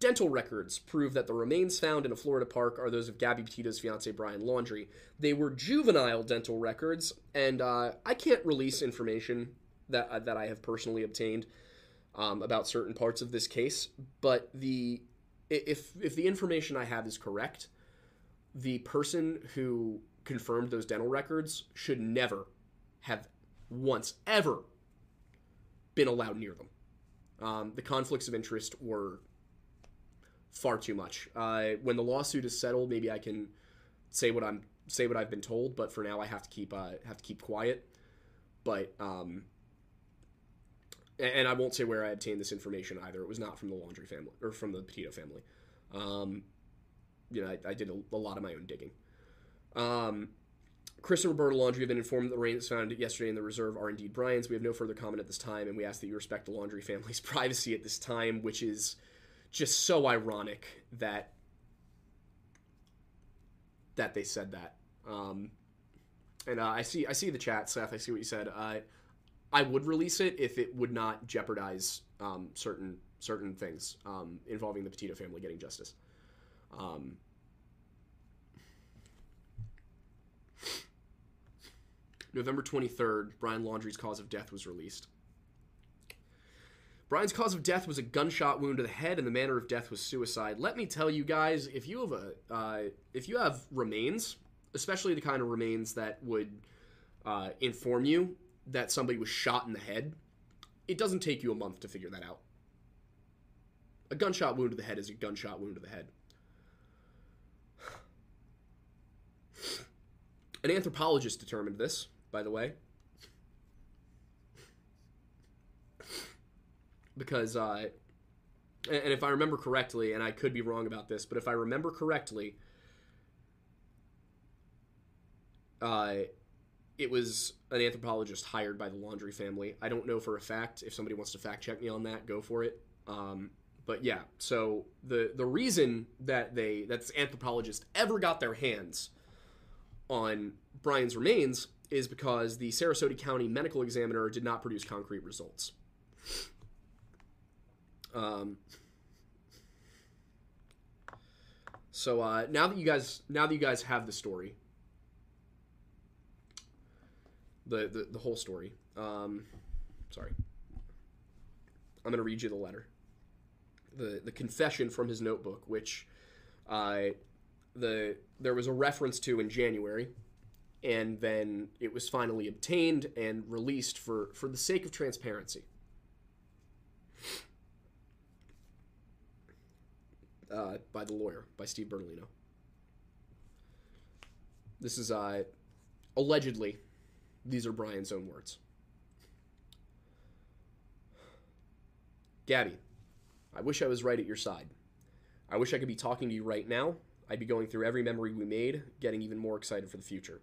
Dental records prove that the remains found in a Florida park are those of Gabby Petito's fiance Brian Laundrie. They were juvenile dental records, and uh, I can't release information that uh, that I have personally obtained um, about certain parts of this case. But the if if the information I have is correct, the person who confirmed those dental records should never have once ever been allowed near them. Um, the conflicts of interest were far too much. Uh, when the lawsuit is settled, maybe I can say what I'm say what I've been told, but for now I have to keep uh, have to keep quiet. But um, and I won't say where I obtained this information either. It was not from the Laundrie family or from the Petito family. Um, you know, I, I did a, a, lot of my own digging. Um, Chris and Roberta Laundrie have been informed that the remains found yesterday in the reserve are indeed Brian's. We have no further comment at this time, and we ask that you respect the Laundrie family's privacy at this time, which is just so ironic that that they said that. Um, and uh, I see I see the chat, Seth. I see what you said. Uh, I would release it if it would not jeopardize um, certain certain things um, involving the Petito family getting justice. Um, November 23rd, Brian Laundrie's cause of death was released. Brian's cause of death was a gunshot wound to the head, and the manner of death was suicide. Let me tell you guys, if you have a, uh, if you have remains, especially the kind of remains that would uh, inform you that somebody was shot in the head, it doesn't take you a month to figure that out. A gunshot wound to the head is a gunshot wound to the head. An anthropologist determined this, by the way. Because, uh, and if I remember correctly, and I could be wrong about this, but if I remember correctly, Uh, it was an anthropologist hired by the Laundrie family. I don't know for a fact. If somebody wants to fact check me on that, go for it. Um, but yeah, so the the reason that they that this anthropologist ever got their hands on Brian's remains is because the Sarasota County Medical Examiner did not produce concrete results. Um, so uh, now that you guys now that you guys have the story, the the, the whole story. Um, sorry, I'm gonna read you the letter, the the confession from his notebook, which uh, the there was a reference to in January, and then it was finally obtained and released for for the sake of transparency. Uh, by the lawyer, by Steve Bertolino. This is uh, allegedly, these are Brian's own words. Gabby, I wish I was right at your side. I wish I could be talking to you right now. I'd be going through every memory we made, getting even more excited for the future.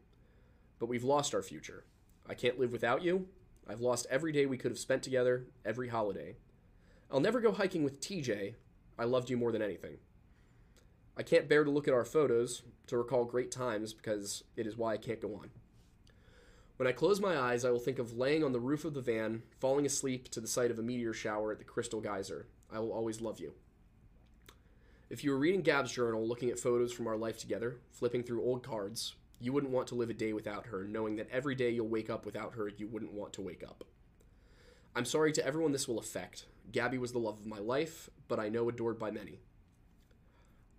But we've lost our future. I can't live without you. I've lost every day we could have spent together, every holiday. I'll never go hiking with TJ. I loved you more than anything. I can't bear to look at our photos, to recall great times, because it is why I can't go on. When I close my eyes, I will think of laying on the roof of the van, falling asleep to the sight of a meteor shower at the Crystal Geyser. I will always love you. If you were reading Gab's journal, looking at photos from our life together, flipping through old cards, you wouldn't want to live a day without her, knowing that every day you'll wake up without her, you wouldn't want to wake up. I'm sorry to everyone this will affect. Gabby was the love of my life, but I know adored by many.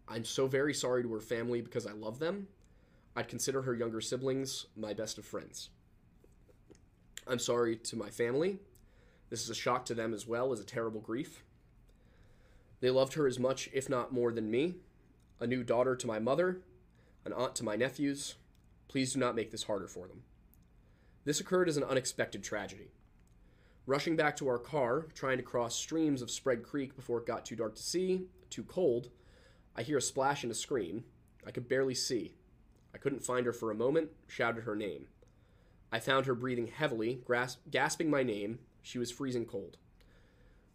I'm so very sorry to her family because I love them. I'd consider her younger siblings my best of friends. I'm sorry to my family. This is a shock to them as well as a terrible grief. They loved her as much, if not more, than me. A new daughter to my mother, an aunt to my nephews. Please do not make this harder for them. This occurred as an unexpected tragedy. Rushing back to our car, trying to cross streams of Spread Creek before it got too dark to see, too cold, I hear a splash and a scream. I could barely see. I couldn't find her for a moment, shouted her name. I found her breathing heavily, gasping my name. She was freezing cold.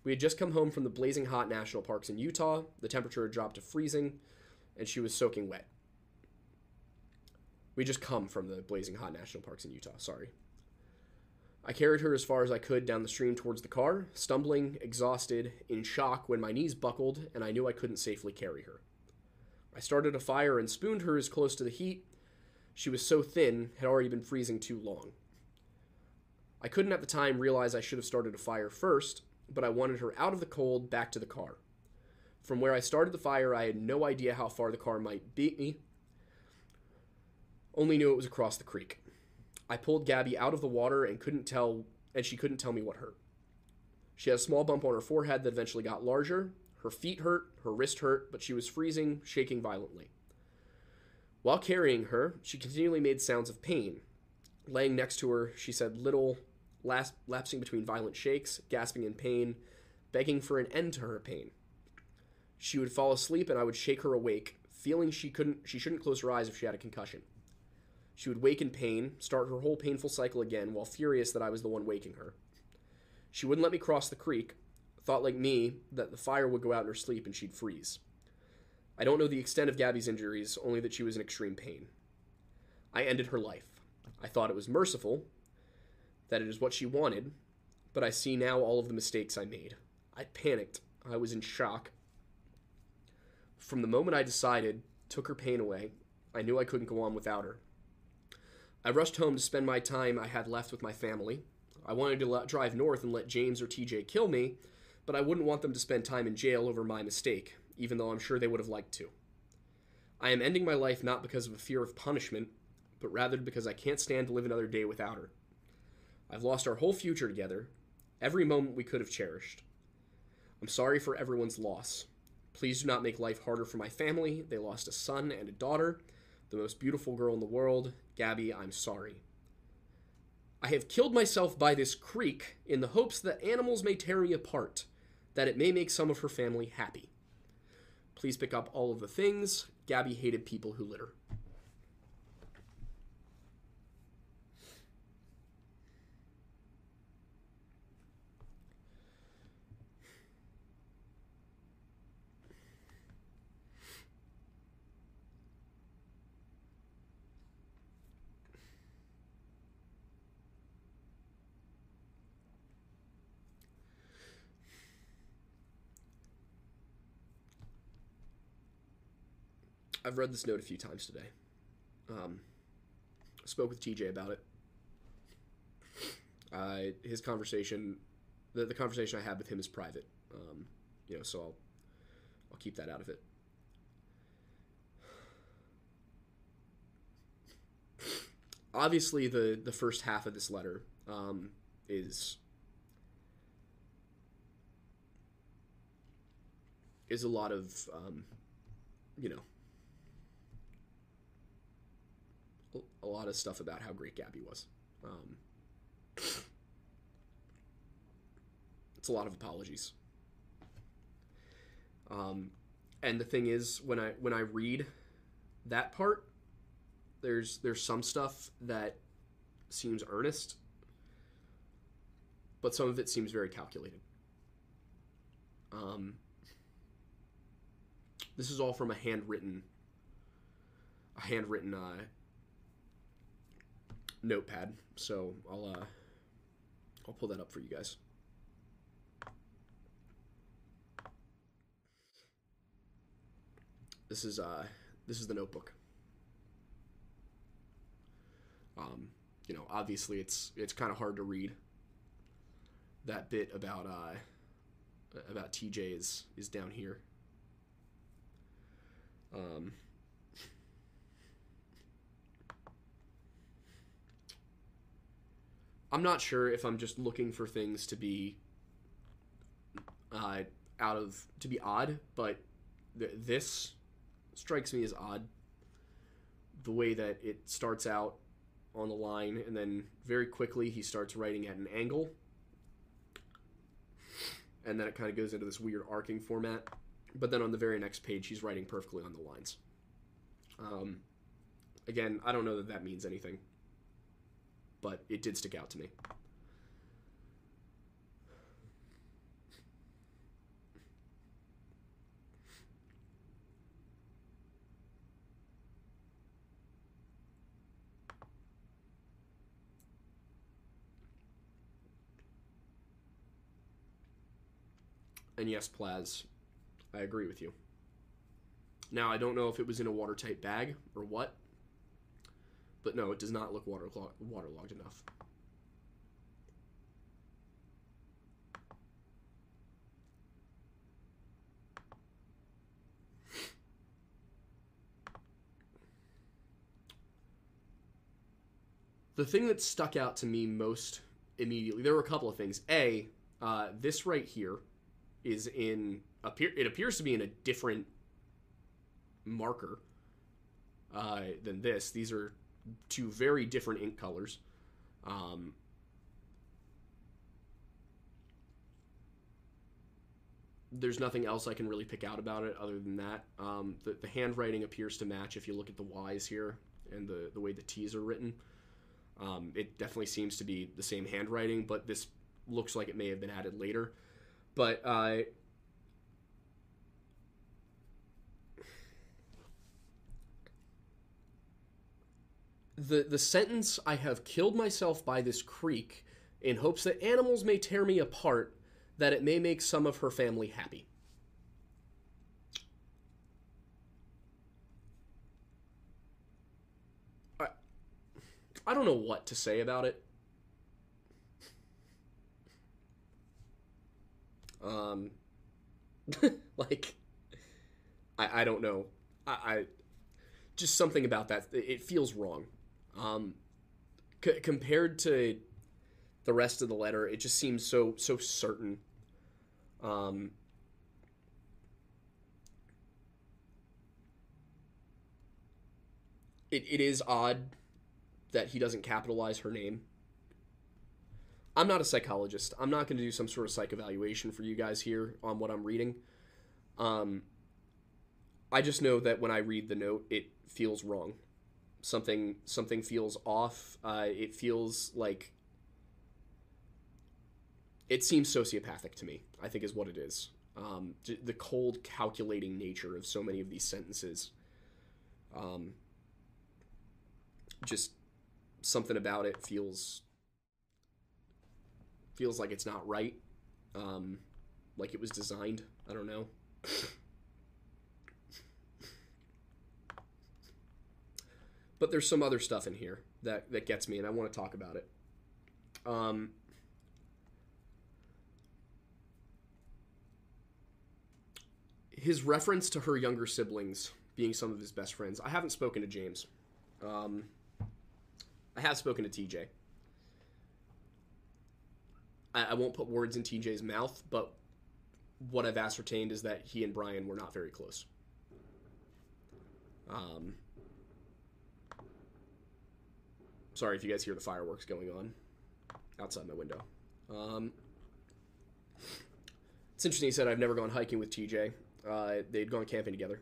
We had just come home from the blazing hot national parks in Utah. The temperature had dropped to freezing, and she was soaking wet. We just come from the blazing hot national parks in Utah, sorry. I carried her as far as I could down the stream towards the car, stumbling, exhausted, in shock when my knees buckled and I knew I couldn't safely carry her. I started a fire and spooned her as close to the heat. She was so thin, had already been freezing too long. I couldn't at the time realize I should have started a fire first, but I wanted her out of the cold back to the car. From where I started the fire, I had no idea how far the car might beat me, only knew it was across the creek. I pulled Gabby out of the water and couldn't tell and she couldn't tell me what hurt. She had a small bump on her forehead that eventually got larger. Her feet hurt, her wrist hurt, but she was freezing, shaking violently. While carrying her, she continually made sounds of pain. Laying next to her, she said little, lapsing between violent shakes, gasping in pain, begging for an end to her pain. She would fall asleep and I would shake her awake, feeling she couldn't she shouldn't close her eyes if she had a concussion. She would wake in pain, start her whole painful cycle again, while furious that I was the one waking her. She wouldn't let me cross the creek, thought like me that the fire would go out in her sleep and she'd freeze. I don't know the extent of Gabby's injuries, only that she was in extreme pain. I ended her life. I thought it was merciful, that it is what she wanted, but I see now all of the mistakes I made. I panicked. I was in shock. From the moment I decided, took her pain away, I knew I couldn't go on without her. I rushed home to spend my time I had left with my family. I wanted to drive north and let James or TJ kill me, but I wouldn't want them to spend time in jail over my mistake, even though I'm sure they would have liked to. I am ending my life not because of a fear of punishment, but rather because I can't stand to live another day without her. I've lost our whole future together, every moment we could have cherished. I'm sorry for everyone's loss. Please do not make life harder for my family. They lost a son and a daughter, the most beautiful girl in the world. Gabby, I'm sorry. I have killed myself by this creek in the hopes that animals may tear me apart, that it may make some of her family happy. Please pick up all of the things. Gabby hated people who litter. I've read this note a few times today. Um, spoke with TJ about it. Uh, his conversation, the, the conversation I had with him is private. Um, you know, so I'll I'll keep that out of it. Obviously, the the first half of this letter um, is is a lot of um, you know a lot of stuff about how great Gabby was. Um, it's a lot of apologies. Um, and the thing is, when I when I read that part, there's there's some stuff that seems earnest, but some of it seems very calculated. Um, this is all from a handwritten a handwritten uh, notepad, so I'll uh, I'll pull that up for you guys. This is uh this is the notebook. Um, you know, obviously it's it's kind of hard to read. That bit about uh about TJ is is down here. Um, I'm not sure if I'm just looking for things to be uh, out of to be odd, but th- this strikes me as odd. The way that it starts out on the line, and then very quickly he starts writing at an angle, and then it kind of goes into this weird arcing format. But then on the very next page, he's writing perfectly on the lines. Um, again, I don't know that that means anything but it did stick out to me. And yes, Plaz, I agree with you. Now, I don't know if it was in a watertight bag or what, but no, it does not look water waterlogged enough. The thing that stuck out to me most immediately, there were a couple of things. A, uh, this right here is in appear. It appears to be in a different marker uh, than this. These are two very different ink colors. Um, there's nothing else I can really pick out about it other than that. Um, the, the, handwriting appears to match if you look at the Y's here and the, the way the T's are written. Um, it definitely seems to be the same handwriting, but this looks like it may have been added later. But uh, the the sentence I have killed myself by this creek in hopes that animals may tear me apart that it may make some of her family happy. I I don't know what to say about it. Um like I I don't know. I, I just something about that it feels wrong um, c- compared to the rest of the letter, it just seems so so certain. Um, it, it is odd that he doesn't capitalize her name. I'm not a psychologist. I'm not going to do some sort of psych evaluation for you guys here on what I'm reading. Um, I just know that when I read the note, it feels wrong something something feels off. Uh, it feels like it seems sociopathic to me. I think is what it is. Um, the cold, calculating nature of so many of these sentences. Um, just something about it feels feels like it's not right. Um, like it was designed. I don't know. but there's some other stuff in here that that gets me, and I want to talk about it. Um, his reference to her younger siblings being some of his best friends. I haven't spoken to James. Um, I have spoken to TJ. I, I won't put words in TJ's mouth, but what I've ascertained is that he and Brian were not very close. Um, sorry if you guys hear the fireworks going on outside my window. Um, it's interesting. He said I've never gone hiking with TJ. Uh, they'd gone camping together,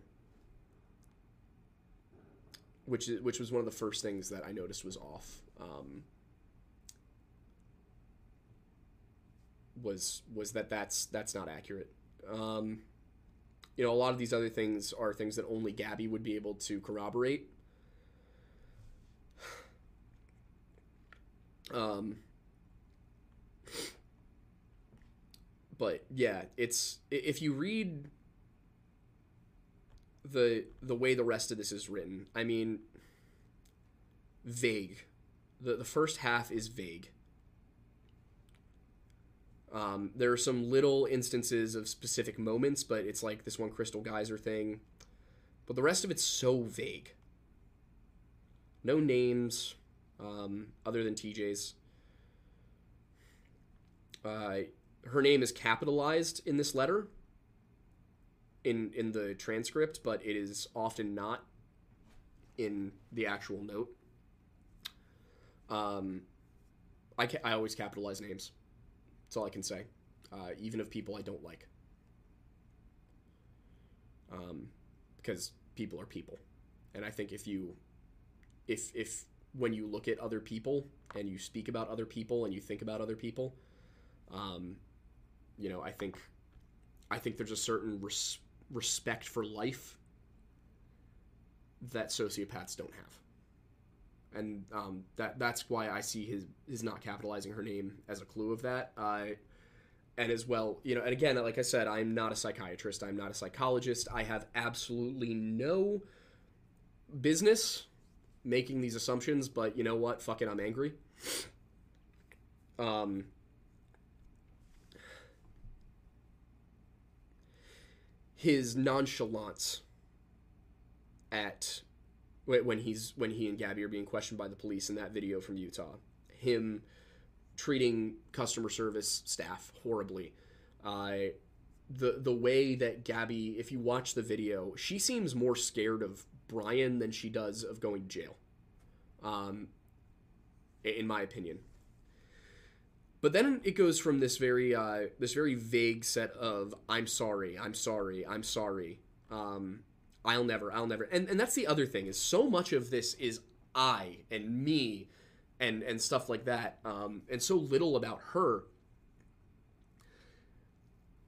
which is, which was one of the first things that I noticed was off. Um, was was that that's that's not accurate. Um, you know, a lot of these other things are things that only Gabby would be able to corroborate. Um, but yeah, it's if you read the the way the rest of this is written, I mean, vague. the The first half is vague. Um, there are some little instances of specific moments, but it's like this one crystal geyser thing. But the rest of it's so vague. No names, um, other than TJ's. Uh, her name is capitalized in this letter, in in the transcript, but it is often not in the actual note. Um, I ca- I always capitalize names. That's all I can say, uh, even of people I don't like. Um, because people are people, and I think if you, if if when you look at other people and you speak about other people and you think about other people, um, you know, I think, I think there's a certain res- respect for life that sociopaths don't have and um, that that's why I see his his not capitalizing her name as a clue of that. Uh, and as well, you know, and again, like I said, I'm not a psychiatrist. I'm not a psychologist. I have absolutely no business making these assumptions. But you know what? Fuck it, I'm angry. Um. His nonchalance at when he's when he and Gabby are being questioned by the police in that video from Utah. Him treating customer service staff horribly. Uh, the the way that Gabby, if you watch the video, she seems more scared of Brian than she does of going to jail. Um, in my opinion. But then it goes from this very uh, this very vague set of "I'm sorry, I'm sorry, I'm sorry." Um, I'll never, I'll never. And and that's the other thing is so much of this is I and me and and stuff like that. Um, and so little about her.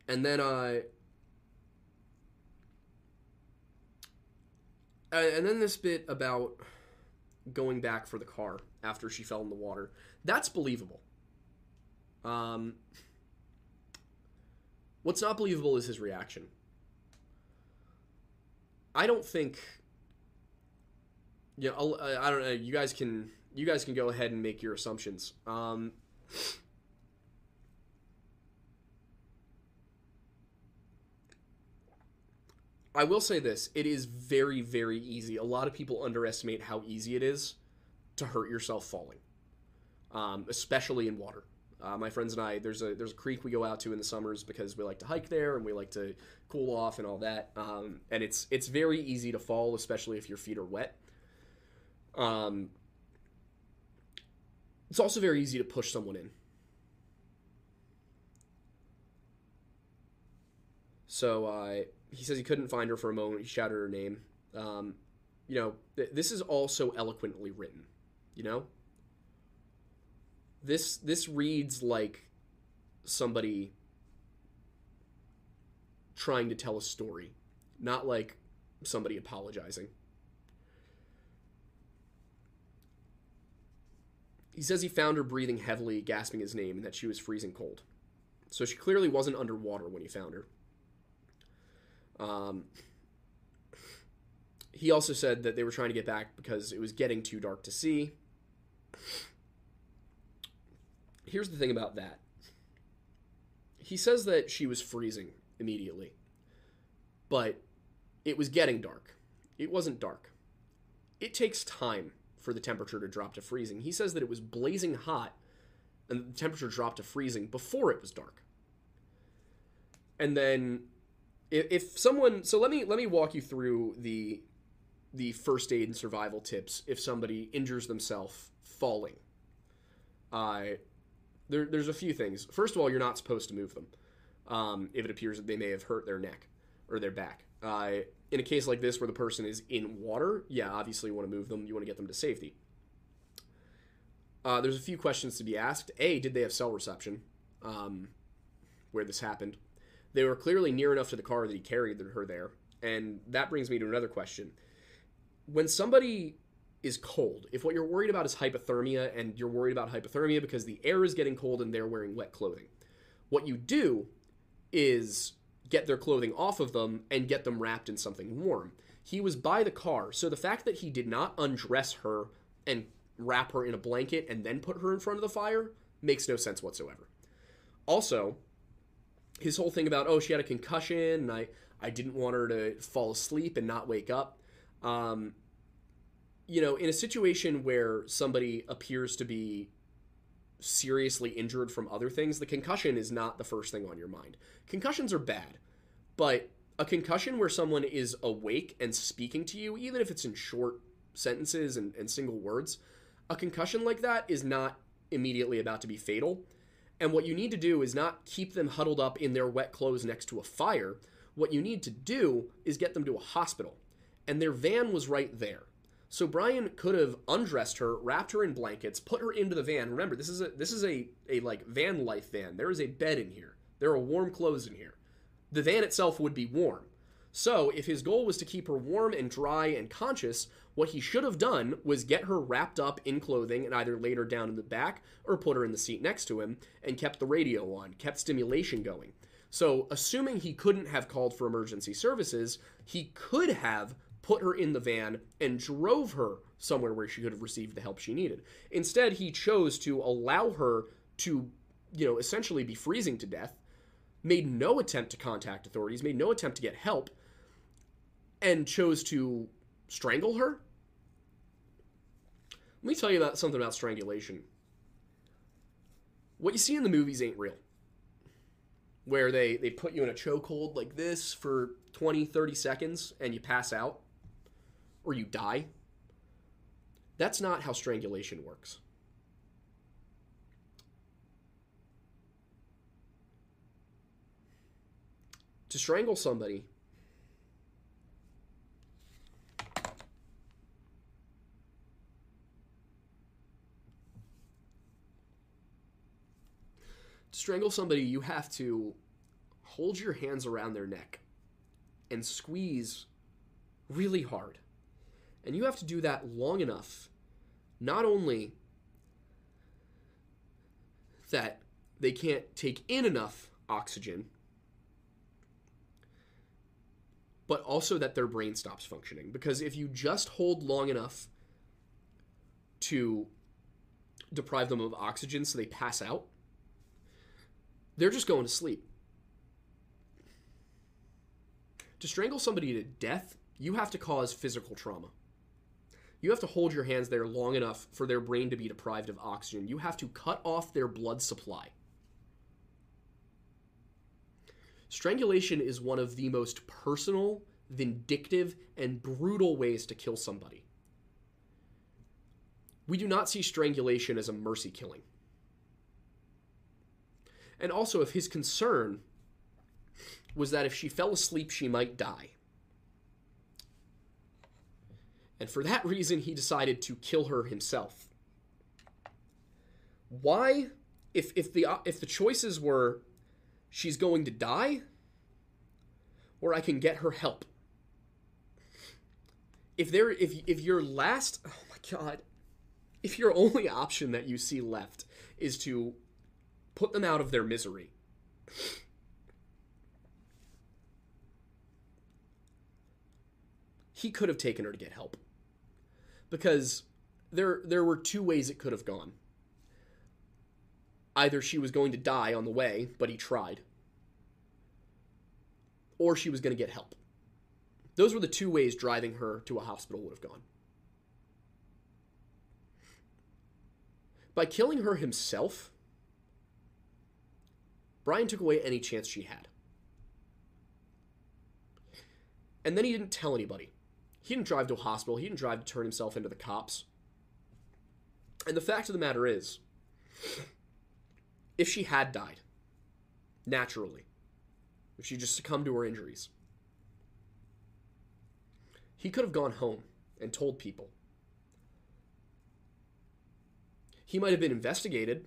And then uh and then this bit about going back for the car after she fell in the water. That's believable. Um, what's not believable is his reaction. I don't think. Yeah, you know, I don't know. You guys can you guys can go ahead and make your assumptions. Um, I will say this: it is very, very easy. A lot of people underestimate how easy it is to hurt yourself falling, um, especially in water. Uh, my friends and I, there's a there's a creek we go out to in the summers because we like to hike there and we like to cool off and all that. Um, and it's it's very easy to fall, especially if your feet are wet. Um, it's also very easy to push someone in. So uh, he says he couldn't find her for a moment. He shouted her name. Um, you know, th- this is all so eloquently written. You know, this this reads like somebody trying to tell a story, not like somebody apologizing. He says he found her breathing heavily, gasping his name, and that she was freezing cold. So she clearly wasn't underwater when he found her. Um, he also said that they were trying to get back because it was getting too dark to see. Here's the thing about that. He says that she was freezing immediately, but it was getting dark. It wasn't dark. It takes time for the temperature to drop to freezing. He says that it was blazing hot and the temperature dropped to freezing before it was dark. And then if, if someone so let me let me walk you through the the first aid and survival tips if somebody injures themselves falling. Uh, there, there's a few things. First of all, you're not supposed to move them um, if it appears that they may have hurt their neck or their back. Uh, in a case like this where the person is in water, yeah, obviously you want to move them. You want to get them to safety. Uh, there's a few questions to be asked. A, did they have cell reception um, where this happened? They were clearly near enough to the car that he carried her there. And that brings me to another question when somebody is cold, if what you're worried about is hypothermia and you're worried about hypothermia because the air is getting cold and they're wearing wet clothing, what you do is get their clothing off of them and get them wrapped in something warm. He was by the car, so the fact that he did not undress her and wrap her in a blanket and then put her in front of the fire makes no sense whatsoever. Also, his whole thing about oh she had a concussion and I I didn't want her to fall asleep and not wake up um, you know, in a situation where somebody appears to be seriously injured from other things, the concussion is not the first thing on your mind. Concussions are bad, but a concussion where someone is awake and speaking to you, even if it's in short sentences and, and single words, a concussion like that is not immediately about to be fatal. And what you need to do is not keep them huddled up in their wet clothes next to a fire. What you need to do is get them to a hospital and their van was right there. So Brian could have undressed her, wrapped her in blankets, put her into the van. Remember, this is a this is a, a like van life van. There is a bed in here. There are warm clothes in here. The van itself would be warm. So, if his goal was to keep her warm and dry and conscious, what he should have done was get her wrapped up in clothing and either laid her down in the back or put her in the seat next to him and kept the radio on, kept stimulation going. So, assuming he couldn't have called for emergency services, he could have put her in the van, and drove her somewhere where she could have received the help she needed. Instead, he chose to allow her to, you know, essentially be freezing to death, made no attempt to contact authorities, made no attempt to get help, and chose to strangle her. Let me tell you about something about strangulation. What you see in the movies ain't real. Where they, they put you in a chokehold like this for 20, 30 seconds and you pass out or you die. That's not how strangulation works. To strangle somebody, to strangle somebody, you have to hold your hands around their neck and squeeze really hard. And you have to do that long enough, not only that they can't take in enough oxygen, but also that their brain stops functioning. Because if you just hold long enough to deprive them of oxygen so they pass out, they're just going to sleep. To strangle somebody to death, you have to cause physical trauma you have to hold your hands there long enough for their brain to be deprived of oxygen. You have to cut off their blood supply. Strangulation is one of the most personal, vindictive, and brutal ways to kill somebody. We do not see strangulation as a mercy killing. And also, if his concern was that if she fell asleep, she might die, and for that reason, he decided to kill her himself. Why? If, if, the, if the choices were she's going to die or I can get her help. If there if if your last oh my god if your only option that you see left is to put them out of their misery he could have taken her to get help. Because there there were two ways it could have gone. Either she was going to die on the way, but he tried, or she was going to get help. Those were the two ways driving her to a hospital would have gone. By killing her himself, Brian took away any chance she had. And then he didn't tell anybody. He didn't drive to a hospital. He didn't drive to turn himself into the cops. And the fact of the matter is, if she had died naturally, if she just succumbed to her injuries, he could have gone home and told people. He might have been investigated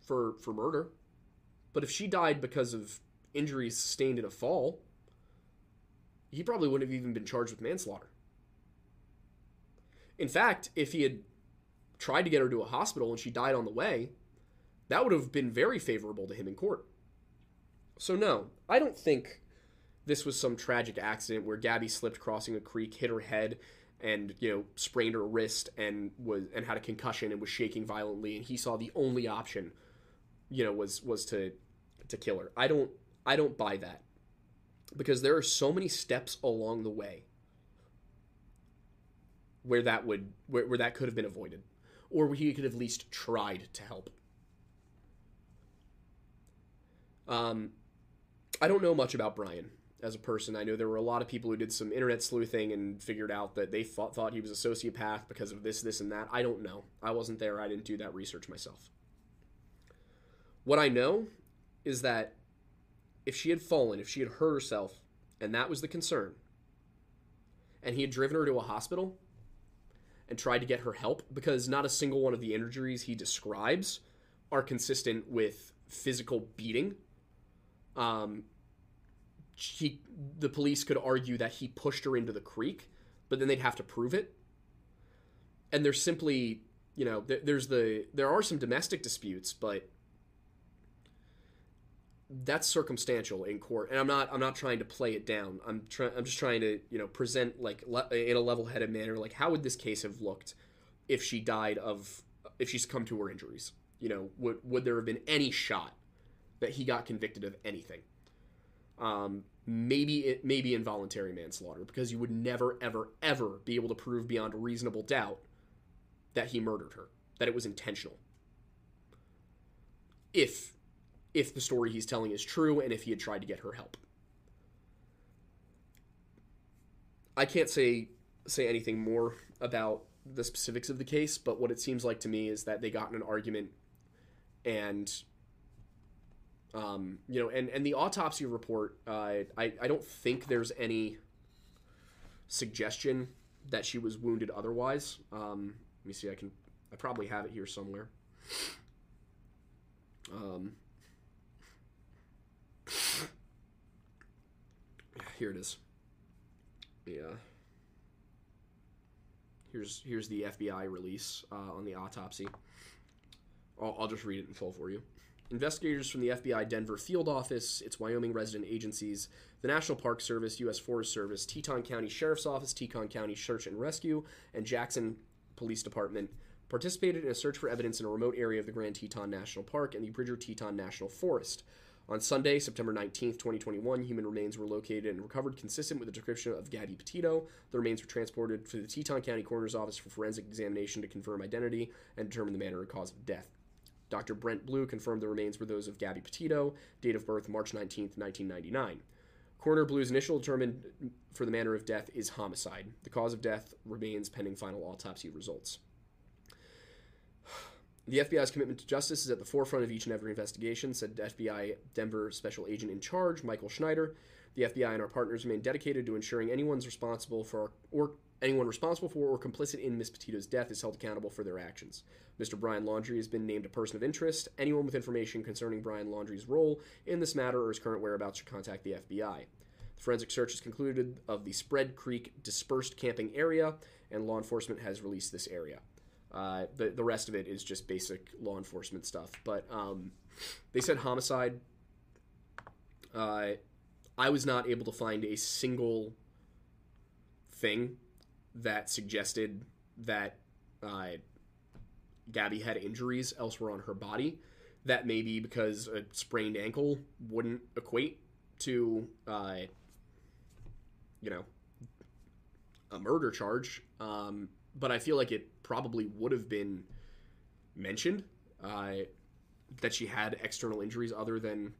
for for murder, but if she died because of injuries sustained in a fall, he probably wouldn't have even been charged with manslaughter. In fact, if he had tried to get her to a hospital and she died on the way, that would have been very favorable to him in court. So, no, I don't think this was some tragic accident where Gabby slipped crossing a creek, hit her head, and you know sprained her wrist and was and had a concussion and was shaking violently, and he saw the only option, you know, was was to to kill her. I don't I don't buy that because there are so many steps along the way where that would where, where that could have been avoided or he could have at least tried to help um i don't know much about brian as a person. I know there were a lot of people who did some internet sleuthing and figured out that they thought, thought he was a sociopath because of this this and that. I don't know. I wasn't there. I didn't do that research myself. What i know is that if she had fallen if she had hurt herself and that was the concern and he had driven her to a hospital and tried to get her help because not a single one of the injuries he describes are consistent with physical beating. Um, he, the police could argue that he pushed her into the creek, but then they'd have to prove it. And there's simply, you know, there's the there are some domestic disputes, but that's circumstantial in court. And i'm not i'm not trying to play it down. I'm trying i'm just trying to you know present like le- in a level-headed manner like how would this case have looked if she died of if she's come to her injuries? You know would would there have been any shot that he got convicted of anything um maybe it maybe involuntary manslaughter because you would never ever ever be able to prove beyond a reasonable doubt that he murdered her that it was intentional if if the story he's telling is true and if he had tried to get her help. I can't say say anything more about the specifics of the case, but what it seems like to me is that they got in an argument and um, you know, and, and the autopsy report, uh, I, I don't think there's any suggestion that she was wounded otherwise. Um, let me see, I can, I probably have it here somewhere. Um, here it is. Yeah. Here's here's the FBI release uh, on the autopsy. I'll, I'll just read it in full for you. Investigators from the FBI Denver field office, its Wyoming resident agencies, the National Park Service, U.S. Forest Service, Teton County Sheriff's Office, Teton County Search and Rescue, and Jackson Police Department participated in a search for evidence in a remote area of the Grand Teton National Park and the Bridger Teton National Forest. On Sunday, September 19, 2021, human remains were located and recovered consistent with the description of Gabby Petito. The remains were transported to the Teton County Coroner's Office for forensic examination to confirm identity and determine the manner and cause of death. Dr. Brent Blue confirmed the remains were those of Gabby Petito, date of birth March 19, 1999. Coroner Blue's initial determined for the manner of death is homicide. The cause of death remains pending final autopsy results. The FBI's commitment to justice is at the forefront of each and every investigation, said FBI Denver Special Agent in Charge, Michael Schneider. The FBI and our partners remain dedicated to ensuring anyone's responsible for our, or anyone responsible for or complicit in Miss Petito's death is held accountable for their actions. Mr. Brian Laundrie has been named a person of interest. Anyone with information concerning Brian Laundrie's role in this matter or his current whereabouts should contact the FBI. The forensic search is concluded of the Spread Creek dispersed camping area, and law enforcement has released this area. Uh, the the rest of it is just basic law enforcement stuff. But um, they said homicide. Uh, I was not able to find a single thing that suggested that uh, Gabby had injuries elsewhere on her body. That may be because a sprained ankle wouldn't equate to, uh, you know, a murder charge. Um, but I feel like it probably would have been mentioned uh, that she had external injuries other than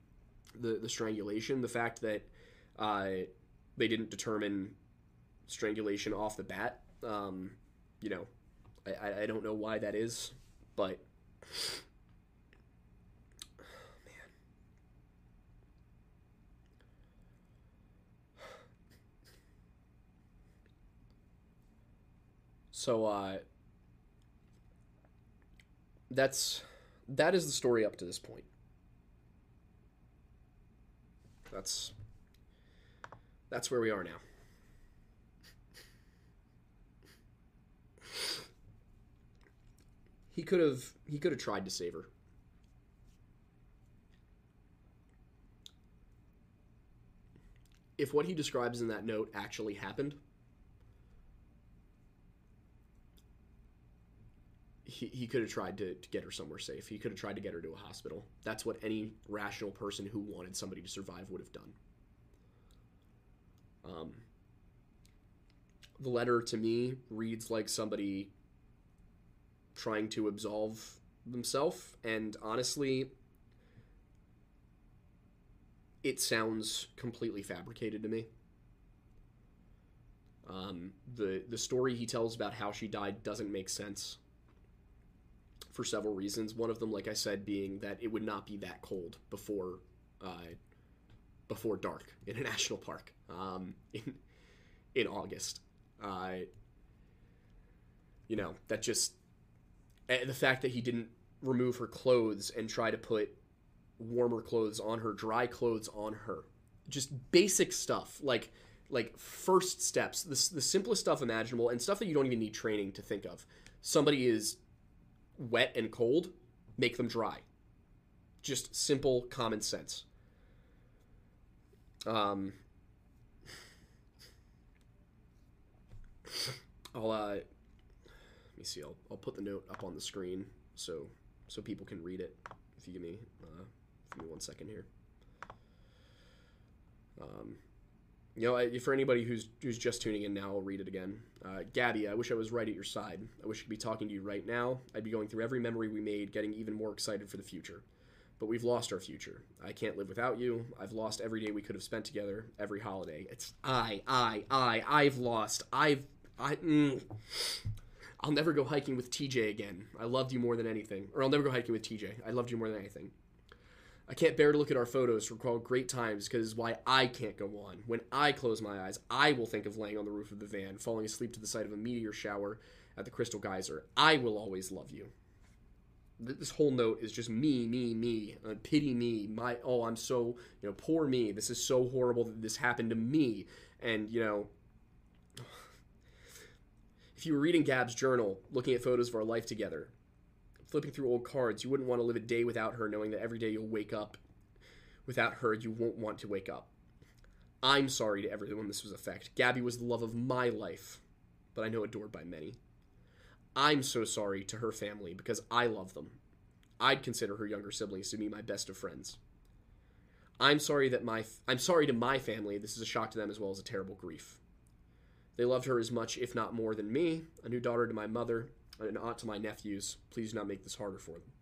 the the strangulation. The fact that uh, they didn't determine strangulation off the bat, um, you know, I, I don't know why that is, but man. So uh that's that is the story up to this point. That's that's where we are now. He could have he could have tried to save her. If what he describes in that note actually happened, he, he could have tried to, to get her somewhere safe. He could have tried to get her to a hospital. That's what any rational person who wanted somebody to survive would have done. Um, the letter to me reads like somebody trying to absolve themselves, and honestly, it sounds completely fabricated to me. Um, the the story he tells about how she died doesn't make sense for several reasons. One of them, like I said, being that it would not be that cold before uh, before dark in a national park um, in in August. Uh, you know that just the fact that he didn't remove her clothes and try to put warmer clothes on her, dry clothes on her, just basic stuff like like first steps, the, the simplest stuff imaginable, and stuff that you don't even need training to think of. Somebody is wet and cold, make them dry. Just simple common sense. Um, I'll uh, let me see. I'll, I'll put the note up on the screen so so people can read it. If you give me uh, give me one second here. Um, you know, I, for anybody who's who's just tuning in now, I'll read it again. Uh, Gabby, I wish I was right at your side. I wish I could be talking to you right now. I'd be going through every memory we made, getting even more excited for the future. But we've lost our future. I can't live without you. I've lost every day we could have spent together, every holiday. It's I, I, I. I've lost. I've, I. Mm. I'll never go hiking with TJ again. I loved you more than anything. Or I'll never go hiking with TJ. I loved you more than anything. I can't bear to look at our photos to recall great times because why I can't go on. When I close my eyes, I will think of laying on the roof of the van, falling asleep to the sight of a meteor shower at the Crystal Geyser. I will always love you. This whole note is just me, me, me. Uh, pity me. My oh, I'm so you know, poor me. This is so horrible that this happened to me. And you know, if you were reading Gab's journal, looking at photos of our life together, flipping through old cards, you wouldn't want to live a day without her, knowing that every day you'll wake up without her, you won't want to wake up. I'm sorry to everyone this was affect. Gabby was the love of my life, but I know adored by many. I'm so sorry to her family because I love them. I'd consider her younger siblings to be my best of friends. I'm sorry that my I'm sorry to my family. This is a shock to them as well as a terrible grief. They loved her as much, if not more, than me, a new daughter to my mother, an aunt to my nephews. Please do not make this harder for them.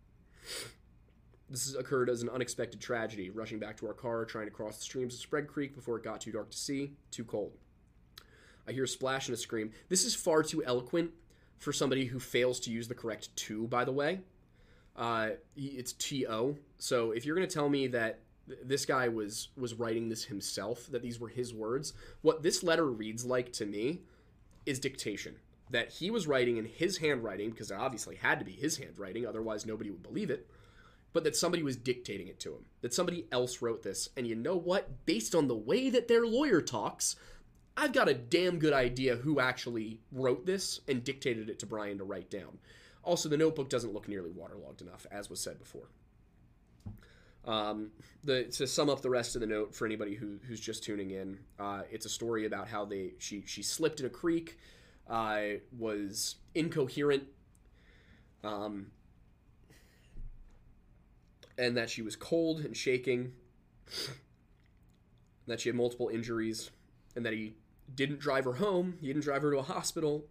This occurred as an unexpected tragedy, rushing back to our car, trying to cross the streams of Spread Creek before it got too dark to see, too cold. I hear a splash and a scream. This is far too eloquent for somebody who fails to use the correct to, by the way. Uh, it's T-O. So if you're going to tell me that this guy was was writing this himself, that these were his words, what this letter reads like to me is dictation that he was writing in his handwriting, because it obviously had to be his handwriting, otherwise nobody would believe it, but that somebody was dictating it to him, that somebody else wrote this. And you know what? Based on the way that their lawyer talks, I've got a damn good idea who actually wrote this and dictated it to Brian to write down. Also, the notebook doesn't look nearly waterlogged enough, as was said before. Um, the to sum up the rest of the note for anybody who, who's just tuning in, uh, it's a story about how they she she slipped in a creek, uh, was incoherent, um, and that she was cold and shaking, that she had multiple injuries, and that he didn't drive her home. He didn't drive her to a hospital.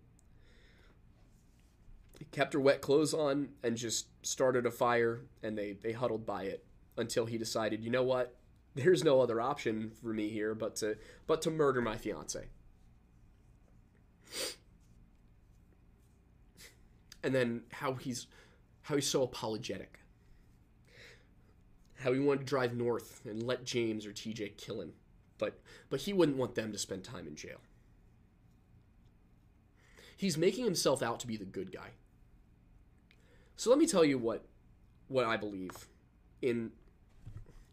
He kept her wet clothes on and just started a fire, and they they huddled by it until he decided, you know what, there's no other option for me here but to but to murder my fiance. And then how he's how he's so apologetic. How he wanted to drive north and let James or TJ kill him, but but he wouldn't want them to spend time in jail. He's making himself out to be the good guy. So let me tell you what what I believe in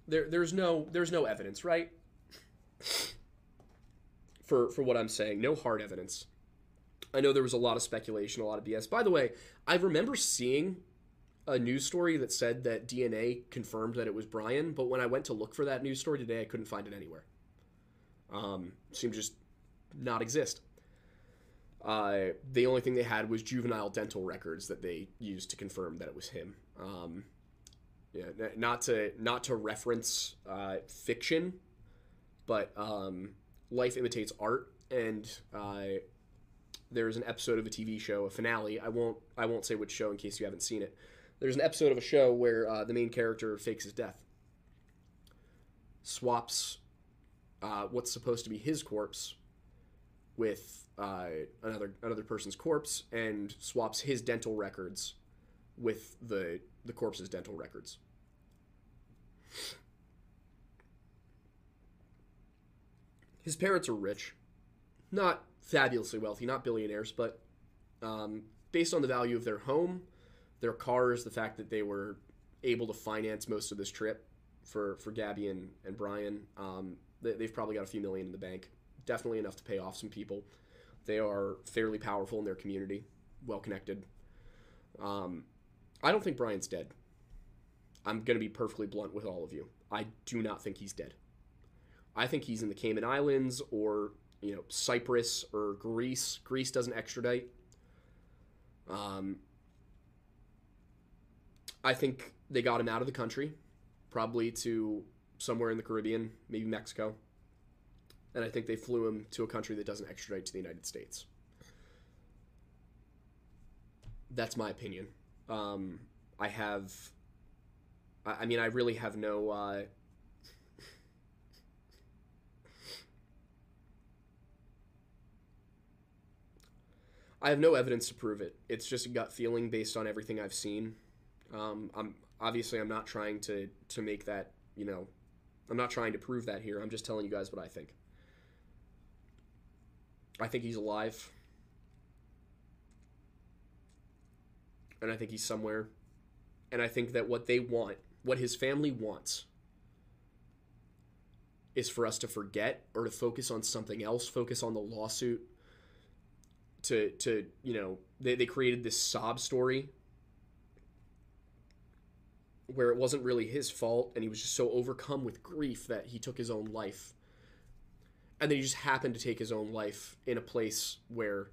there there's no there's no evidence, right? For for what I'm saying, no hard evidence. I know there was a lot of speculation, a lot of BS. By the way, I remember seeing a news story that said that DNA confirmed that it was Brian, but when I went to look for that news story today, I couldn't find it anywhere. Um, seemed just not exist. Uh, the only thing they had was juvenile dental records that they used to confirm that it was him. Um, yeah, not to not to reference uh, fiction, but um, life imitates art, and uh, there's an episode of a TV show, a finale. I won't I won't say which show in case you haven't seen it. There's an episode of a show where uh, the main character fakes his death, swaps uh, what's supposed to be his corpse with uh, another another person's corpse, and swaps his dental records with the the corpse's dental records. His parents are rich, not fabulously wealthy, not billionaires, but um, based on the value of their home, their cars, the fact that they were able to finance most of this trip for for Gabby and, and Brian, um, they, they've probably got a few million in the bank, definitely enough to pay off some people. They are fairly powerful in their community, well connected. Um, I don't think Brian's dead. I'm going to be perfectly blunt with all of you. I do not think he's dead. I think he's in the Cayman Islands or, you know, Cyprus or Greece. Greece doesn't extradite. Um, I think they got him out of the country, probably to somewhere in the Caribbean, maybe Mexico. And I think they flew him to a country that doesn't extradite to the United States. That's my opinion. Um, I have. I, I mean, I really have no. Uh, I have no evidence to prove it. It's just a gut feeling based on everything I've seen. Um, I'm obviously I'm not trying to to make that you know, I'm not trying to prove that here. I'm just telling you guys what I think. I think he's alive. And I think he's somewhere. And I think that what they want, what his family wants, is for us to forget or to focus on something else, focus on the lawsuit. To to you know, they, they created this sob story where it wasn't really his fault and he was just so overcome with grief that he took his own life. And then he just happened to take his own life in a place where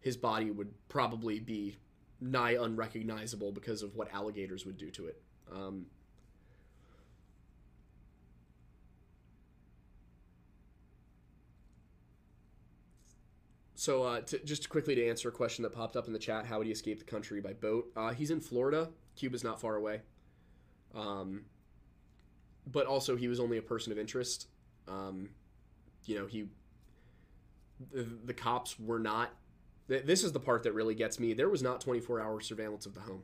his body would probably be nigh unrecognizable because of what alligators would do to it. Um, so, uh, to, just quickly to answer a question that popped up in the chat, how would he escape the country by boat? Uh, he's in Florida. Cuba's not far away. Um, but also, he was only a person of interest. Um, you know, he the, the cops were not this is the part that really gets me. There was not 24 hour surveillance of the home.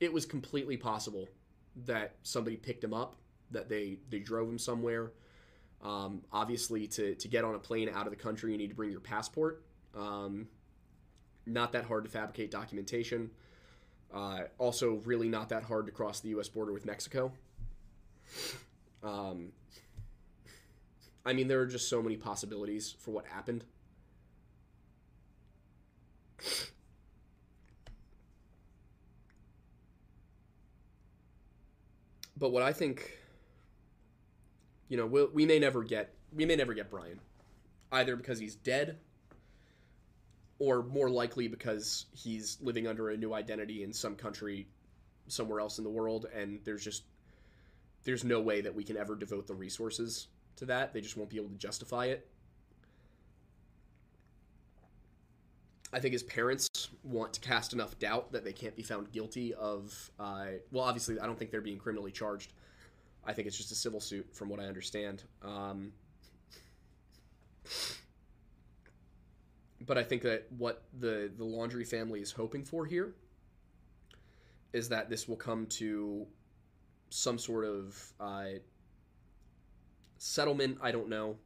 It was completely possible that somebody picked him up, that they, they drove him somewhere. Um, obviously, to, to get on a plane out of the country, you need to bring your passport. Um, not that hard to fabricate documentation. Uh, also, really not that hard to cross the U.S. border with Mexico. Um, I mean, there are just so many possibilities for what happened. But what I think, you know, we'll, we may never get we may never get Brian, either because he's dead, or more likely because he's living under a new identity in some country, somewhere else in the world, and there's just there's no way that we can ever devote the resources to that. They just won't be able to justify it. I think his parents want to cast enough doubt that they can't be found guilty of. Uh, well, obviously, I don't think they're being criminally charged. I think it's just a civil suit, from what I understand. Um, but I think that what the the Laundrie family is hoping for here is that this will come to some sort of uh, settlement. I don't know.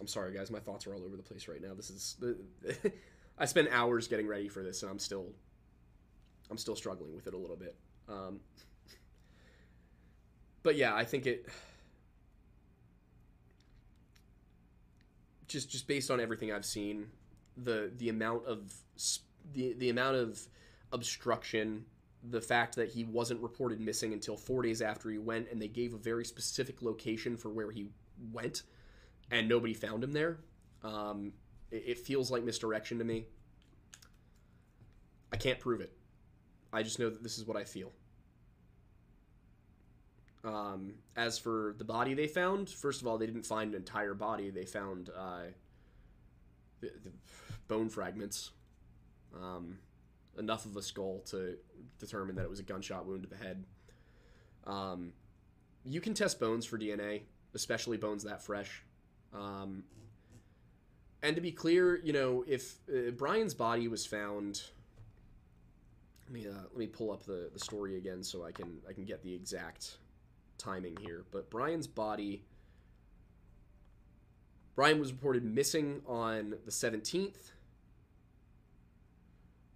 I'm sorry, guys. My thoughts are all over the place right now. This is I spent hours getting ready for this, and I'm still I'm still struggling with it a little bit. Um, but yeah, I think it just just based on everything I've seen, the the amount of the the amount of obstruction, the fact that he wasn't reported missing until four days after he went, and they gave a very specific location for where he went and nobody found him there. Um, it, it feels like misdirection to me. I can't prove it. I just know that this is what I feel. Um, as for the body they found, first of all, they didn't find an entire body. They found uh, the, the bone fragments, um, enough of a skull to determine that it was a gunshot wound to the head. Um, you can test bones for DNA, especially bones that fresh. Um, and to be clear, you know, if uh, Brian's body was found, let me uh, let me pull up the, the story again so I can I can get the exact timing here. But Brian's body, Brian was reported missing on the seventeenth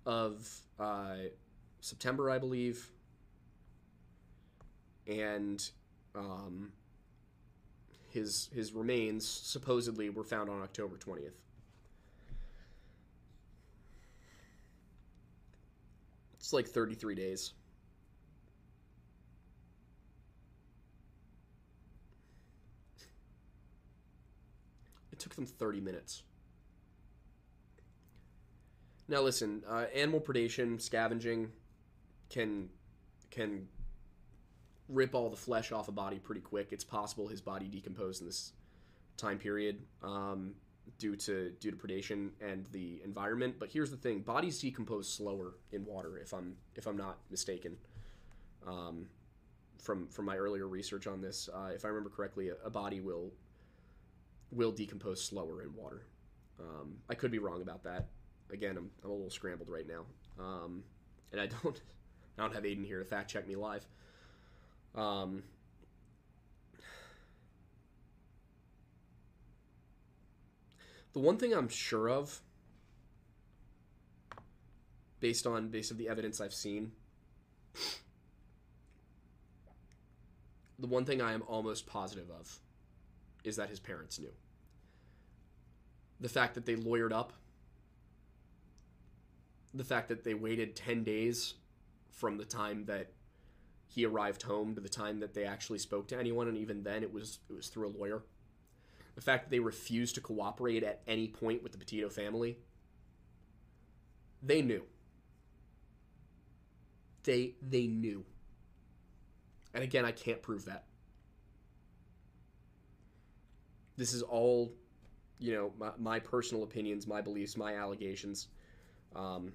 of uh, September, I believe, and um, his his remains supposedly were found on October 20th. It's like 33 days. It took them 30 minutes. Now listen, uh, animal predation, scavenging can can rip all the flesh off a body pretty quick. It's possible his body decomposed in this time period um, due to due to predation and the environment. But here's the thing: bodies decompose slower in water. If I'm if I'm not mistaken, um, from from my earlier research on this, uh, if I remember correctly, a, a, body will will decompose slower in water. Um, I could be wrong about that. Again, I'm, I'm a little scrambled right now, um, and I don't I don't have Aiden here to fact check me live. Um, the one thing I'm sure of, based on based of the evidence I've seen, the one thing I am almost positive of is that his parents knew. The fact that they lawyered up, the fact that they waited 10 days from the time that he arrived home to the time that they actually spoke to anyone, and even then, it was it was through a lawyer. The fact that they refused to cooperate at any point with the Petito family, they knew. They they knew. And again, I can't prove that. This is all, you know, my, my personal opinions, my beliefs, my allegations. Um,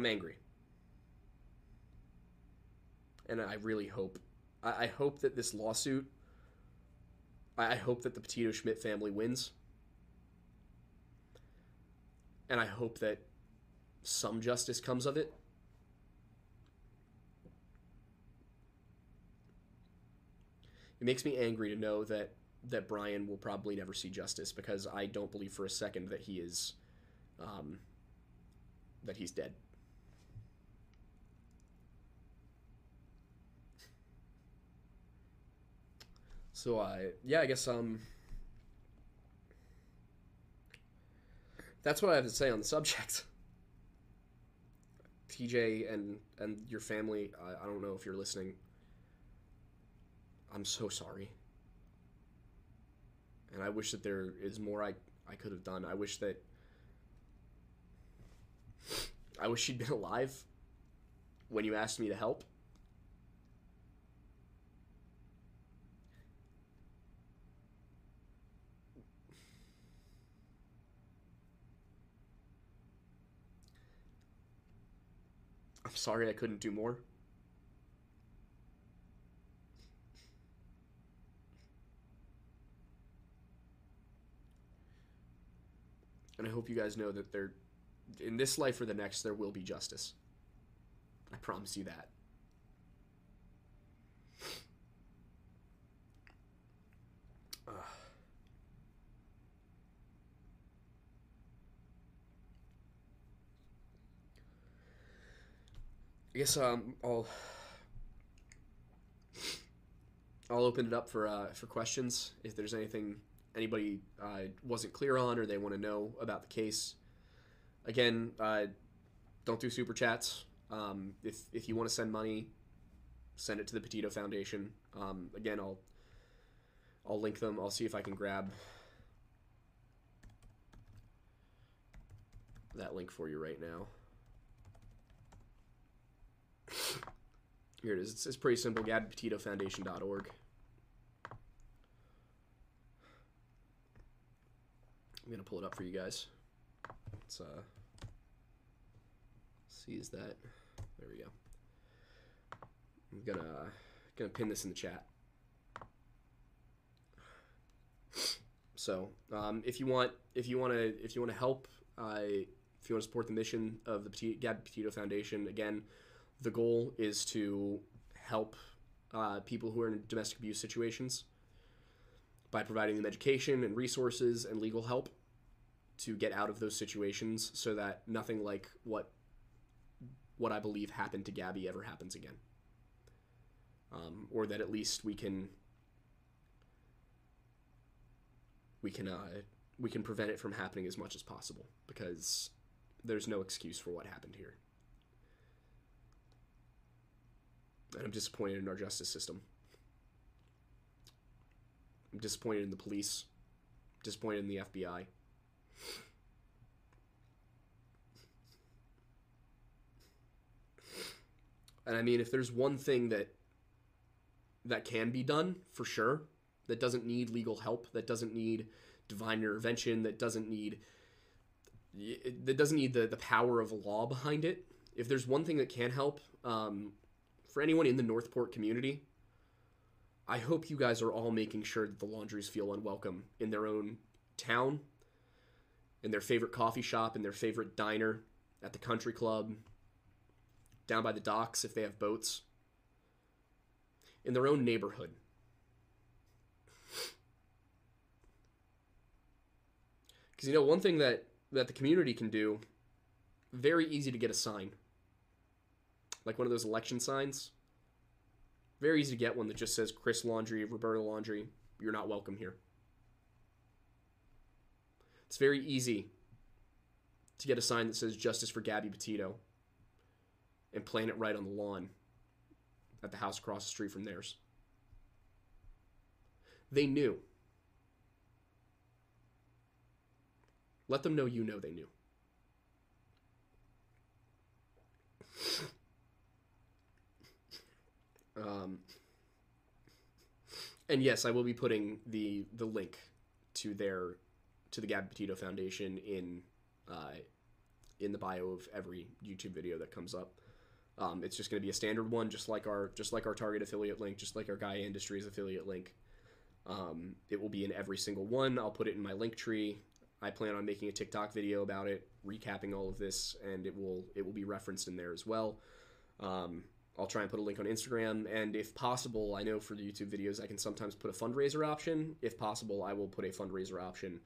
I'm angry. And I really hope, I, I hope that this lawsuit, I, I hope that the Petito Schmidt family wins. And I hope that some justice comes of it. It makes me angry to know that that Brian will probably never see justice because I don't believe for a second that he is um, that he's dead. So I yeah, I guess um that's what I have to say on the subject. TJ and and your family, I, I don't know if you're listening. I'm so sorry. And I wish that there is more I I could have done. I wish that I wish she'd been alive when you asked me to help. I'm sorry I couldn't do more. And I hope you guys know that there, in this life or the next, there will be justice. I promise you that. I guess um, I'll I'll open it up for uh, for questions if there's anything anybody uh, wasn't clear on or they want to know about the case. Again, uh, don't do super chats. Um, if if you want to send money, send it to the Petito Foundation. Um, again, I'll I'll link them. I'll see if I can grab that link for you right now. Here it is. It's, it's pretty simple. GabbyPetitoFoundation.org. I'm gonna pull it up for you guys. Let's uh, seize that. There we go. I'm gonna gonna pin this in the chat. So, um, if you want, if you want to, if you want to help, uh, if you want to support the mission of the Petit, Petito Foundation, again, the goal is to help uh, people who are in domestic abuse situations by providing them education and resources and legal help to get out of those situations so that nothing like what what I believe happened to Gabby ever happens again. Um, or that at least we can we can uh, we can prevent it from happening as much as possible because there's no excuse for what happened here. And I'm disappointed in our justice system. I'm disappointed in the police. Disappointed in the FBI. And I mean, if there's one thing that that can be done for sure, that doesn't need legal help, that doesn't need divine intervention, that doesn't need that doesn't need the, the power of law behind it. If there's one thing that can help, um, for anyone in the Northport community, I hope you guys are all making sure that the Laundries feel unwelcome in their own town, in their favorite coffee shop, in their favorite diner, at the country club, down by the docks if they have boats, in their own neighborhood. Because you know, one thing that, that the community can do, very easy to get a sign. Like one of those election signs. Very easy to get one that just says Chris Laundrie, Roberta Laundrie, you're not welcome here. It's very easy to get a sign that says Justice for Gabby Petito and plant it right on the lawn at the house across the street from theirs. They knew. Let them know you know they knew. Um, and yes, I will be putting the the link to their to the Gabby Petito Foundation in uh, in the bio of every YouTube video that comes up. Um, it's just going to be a standard one, just like our just like our Target affiliate link, just like our Gaia Industries affiliate link. Um, it will be in every single one. I'll put it in my link tree. I plan on making a TikTok video about it, recapping all of this, and it will it will be referenced in there as well. Um, I'll try and put a link on Instagram, and if possible, I know for the YouTube videos I can sometimes put a fundraiser option. If possible, I will put a fundraiser option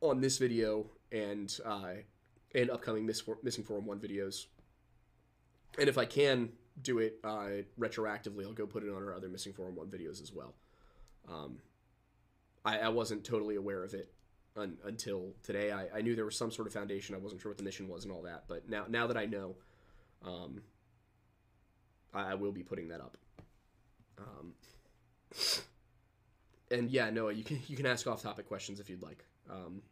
on this video and uh, and upcoming Miss Missing 411 videos. And if I can do it uh, retroactively, I'll go put it on our other Missing 411 videos as well. Um, I, I wasn't totally aware of it un, until today. I, I knew there was some sort of foundation. I wasn't sure what the mission was and all that. But now now that I know, um, I, I will be putting that up. Um, and yeah, Noah, you can you can ask off topic questions if you'd like. Um,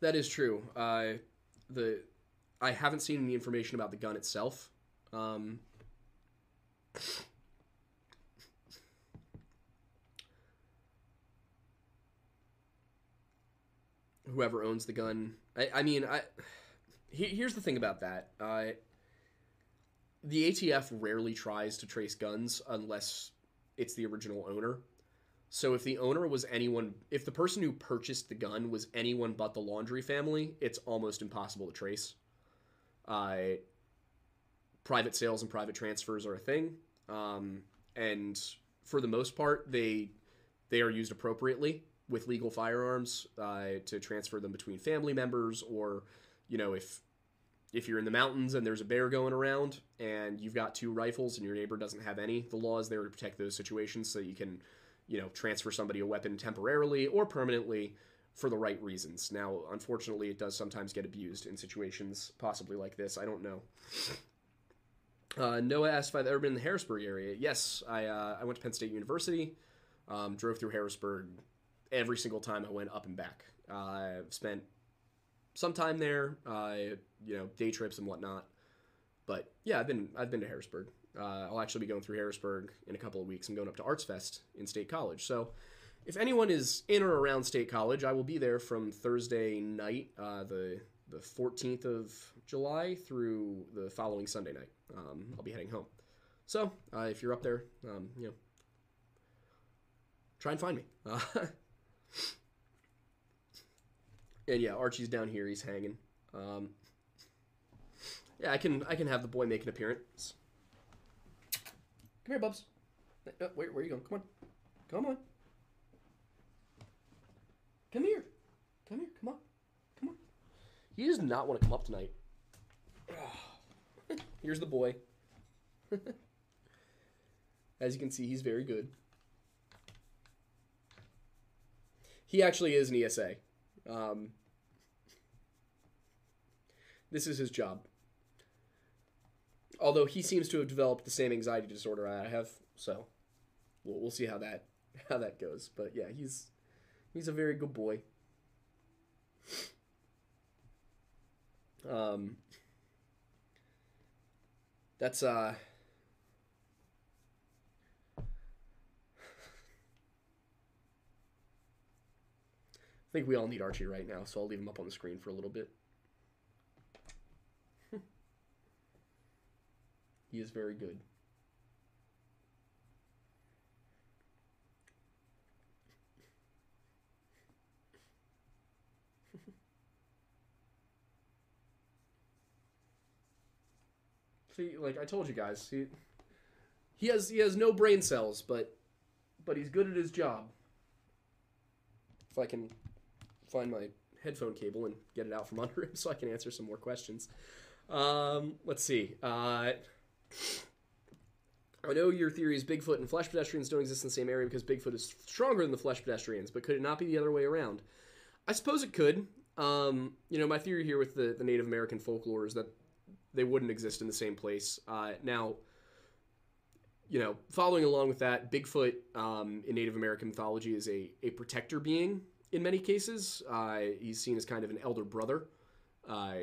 that is true. Uh, the I haven't seen any information about the gun itself. Um, whoever owns the gun. I, I mean, I here's the thing about that. Uh, the ATF rarely tries to trace guns unless it's the original owner. So if the owner was anyone, if the person who purchased the gun was anyone but the Laundrie family, it's almost impossible to trace. Uh, private sales and private transfers are a thing, um, and for the most part, they they are used appropriately with legal firearms uh, to transfer them between family members, or you know if if you're in the mountains and there's a bear going around and you've got two rifles and your neighbor doesn't have any, the law is there to protect those situations so you can you know transfer somebody a weapon temporarily or permanently for the right reasons. Now, unfortunately, it does sometimes get abused in situations possibly like this. I don't know. Uh, Noah asked if I've ever been in the Harrisburg area. Yes, I, uh, I went to Penn State University, um, drove through Harrisburg every single time I went up and back. Uh, I've spent some time there, uh, you know, day trips and whatnot. But yeah, I've been I've been to Harrisburg. Uh, I'll actually be going through Harrisburg in a couple of weeks. I'm going up to Arts Fest in State College. So if anyone is in or around State College, I will be there from Thursday night, uh, the the 14th of July, through the following Sunday night. Um, I'll be heading home. So uh, if you're up there, um, you know, try and find me. Uh, and yeah, Archie's down here. He's hanging. Um, yeah, I can I can have the boy make an appearance. Come here, Bubs. Uh, where, where are you going? Come on. Come on. Come here. Come here. Come on. He does not want to come up tonight. Here's the boy. As you can see, he's very good. He actually is an ESA. Um, this is his job. Although he seems to have developed the same anxiety disorder I have, so we'll, we'll see how that how that goes. But yeah, he's he's a very good boy. Um, that's uh. I think we all need Archie right now, so I'll leave him up on the screen for a little bit. he is very good. See, like I told you guys, he he has he has no brain cells, but but he's good at his job. If I can find my headphone cable and get it out from under him so I can answer some more questions. Um, let's see. Uh, I know your theory is Bigfoot and flesh pedestrians don't exist in the same area because Bigfoot is stronger than the flesh pedestrians, but could it not be the other way around? I suppose it could. Um, you know, my theory here with the, the Native American folklore is that they wouldn't exist in the same place. Uh, now, you know, following along with that, Bigfoot um, in Native American mythology is a, a protector being in many cases. Uh, he's seen as kind of an elder brother, uh,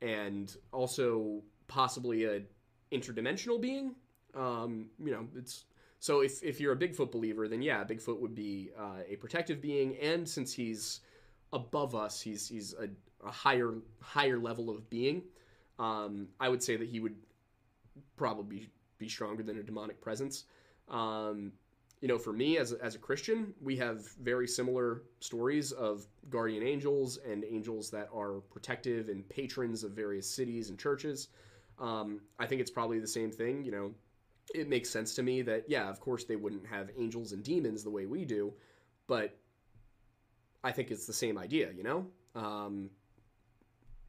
and also possibly a interdimensional being. Um, you know, it's so if if you're a Bigfoot believer, then yeah, Bigfoot would be uh, a protective being, and since he's above us, he's he's a, a higher higher level of being. Um, I would say that he would probably be, stronger than a demonic presence. Um, you know, for me as a, as a Christian, we have very similar stories of guardian angels and angels that are protective and patrons of various cities and churches. Um, I think it's probably the same thing. You know, it makes sense to me that yeah, of course they wouldn't have angels and demons the way we do, but I think it's the same idea, you know. Um,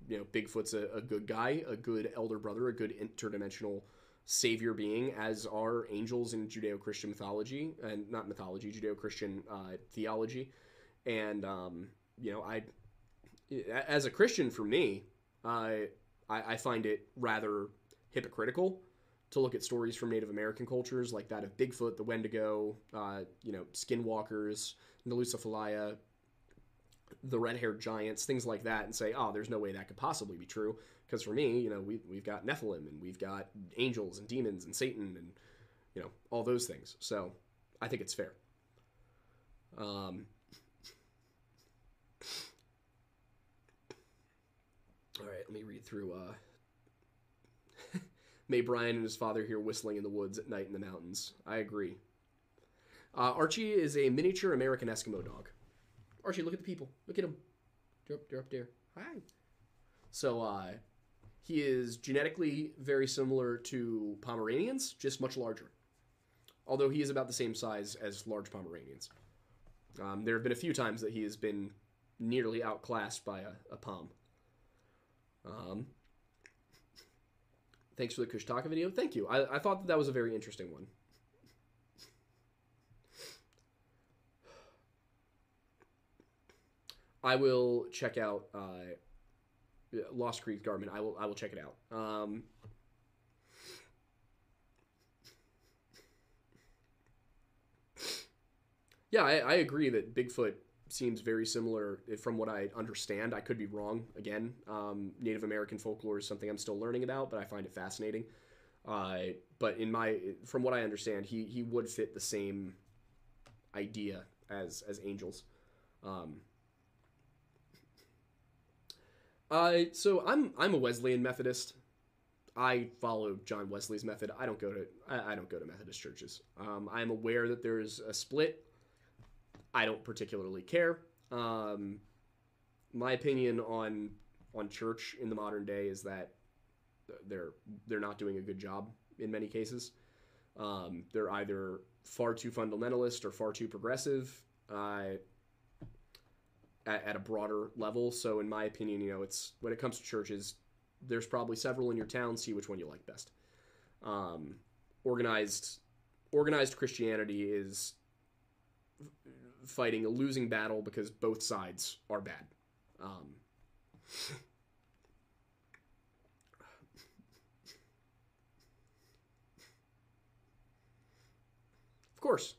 you know, Bigfoot's a, a good guy, a good elder brother, a good interdimensional savior being, as are angels in Judeo-Christian mythology and not mythology, Judeo-Christian uh, theology, and um, you know, I as a Christian, for me, I I find it rather hypocritical to look at stories from Native American cultures like that of Bigfoot, the Wendigo, uh, you know, Skinwalkers, Nalusa Falaya, the red-haired giants, things like that, and say, oh, there's no way that could possibly be true. Because for me, you know, we we've got Nephilim and we've got angels and demons and Satan and you know all those things. So I think it's fair. Um, all right, let me read through. Uh, May Brian and his father hear whistling in the woods at night in the mountains. I agree. Uh, Archie is a miniature American Eskimo dog. Archie, look at the people. Look at him. They're up, they're up there. Hi. So, uh, he is genetically very similar to Pomeranians, just much larger. Although he is about the same size as large Pomeranians. Um, there have been a few times that he has been nearly outclassed by a, a Pom. Um, thanks for the Kushtaka video. Thank you. I, I thought that, that was a very interesting one. I will check out uh, Lost Creek Garmin. I will I will check it out. Um, yeah, I, I agree that Bigfoot seems very similar from what I understand. I could be wrong. Again, um, Native American folklore is something I'm still learning about, but I find it fascinating. Uh, but in my, from what I understand, he he would fit the same idea as as angels. Um, uh, so I'm I'm a Wesleyan Methodist. I follow John Wesley's method. I don't go to I, I don't go to Methodist churches. Um, I'm aware that there's a split. I don't particularly care. Um, my opinion on on church in the modern day is that they're they're not doing a good job in many cases. Um, they're either far too fundamentalist or far too progressive. Uh, at, at a broader level. So, in my opinion, you know, it's when it comes to churches, there's probably several in your town. See which one you like best. Um, organized organized Christianity is fighting a losing battle because both sides are bad. Um, of course,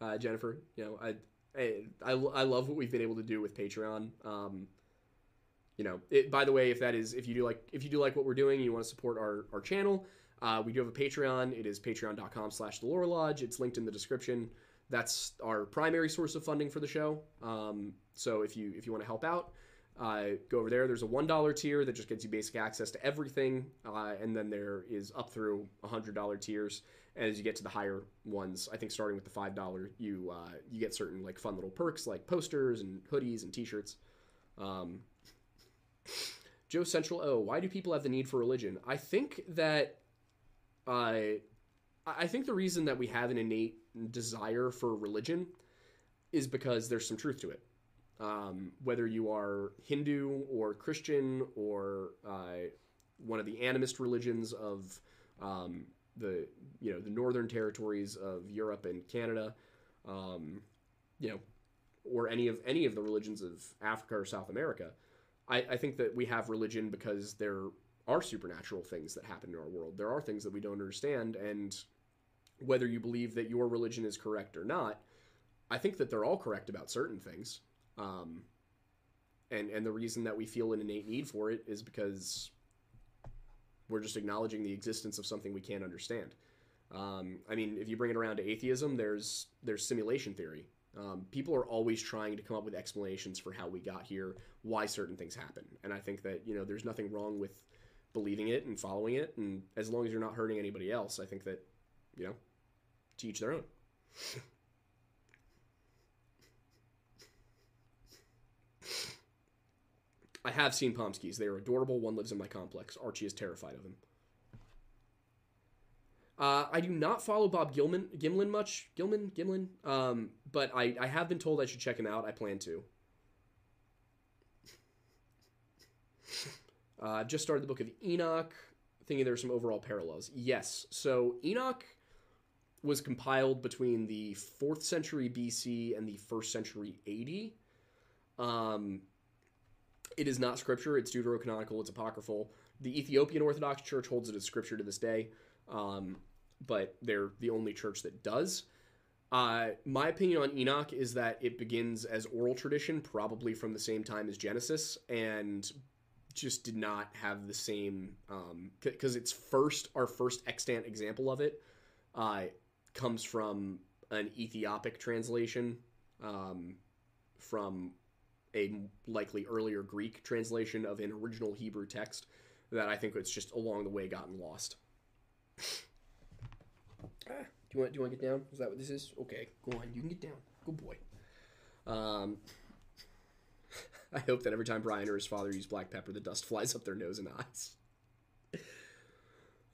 uh, Jennifer. You know, I I, I, love what we've been able to do with Patreon. Um, you know, it, by the way, if that is if you do like if you do like what we're doing, and you want to support our our channel, uh, we do have a Patreon. It is patreon.com/slash the Lore Lodge. It's linked in the description. That's our primary source of funding for the show. Um, so if you if you want to help out, uh, go over there. There's a one dollar tier that just gets you basic access to everything, uh, and then there is up through hundred dollar tiers as you get to the higher ones, I think starting with the five dollar, you uh, you get certain like fun little perks like posters and hoodies and T-shirts. Um, Joe Central Oh, why do people have the need for religion? I think that I uh, I think the reason that we have an innate desire for religion is because there's some truth to it. Um, whether you are Hindu or Christian or uh, one of the animist religions of um, the you know the northern territories of Europe and Canada, um, you know, or any of any of the religions of Africa or South America. I, I think that we have religion because there are supernatural things that happen in our world. There are things that we don't understand, and whether you believe that your religion is correct or not, I think that they're all correct about certain things. Um, and and the reason that we feel an innate need for it is because we're just acknowledging the existence of something we can't understand. Um, I mean, if you bring it around to atheism, there's there's simulation theory. Um, people are always trying to come up with explanations for how we got here, why certain things happen, and I think that you know there's nothing wrong with believing it and following it, and as long as you're not hurting anybody else, I think that you know, teach their own. I have seen Pomskis. They are adorable. One lives in my complex. Archie is terrified of them. Uh, I do not follow Bob Gilman, Gimlin much. Gilman, Gimlin. Um, but I, I have been told I should check him out. I plan to. Uh, I've just started the book of Enoch, thinking there are some overall parallels. Yes. So Enoch was compiled between the 4th century BC and the 1st century AD. Um, it is not scripture, it's deuterocanonical, it's apocryphal. The Ethiopian Orthodox Church holds it as scripture to this day, um, but they're the only church that does. Uh, my opinion on Enoch is that it begins as oral tradition, probably from the same time as Genesis, and just did not have the same because um, its first our first extant example of it uh, comes from an Ethiopic translation um, from a likely earlier Greek translation of an original Hebrew text that I think it's just along the way gotten lost. ah, do you want do you want to get down? Is that what this is? Okay, go on. You can get down. Good boy. Um, I hope that every time Brian or his father use black pepper, the dust flies up their nose and eyes.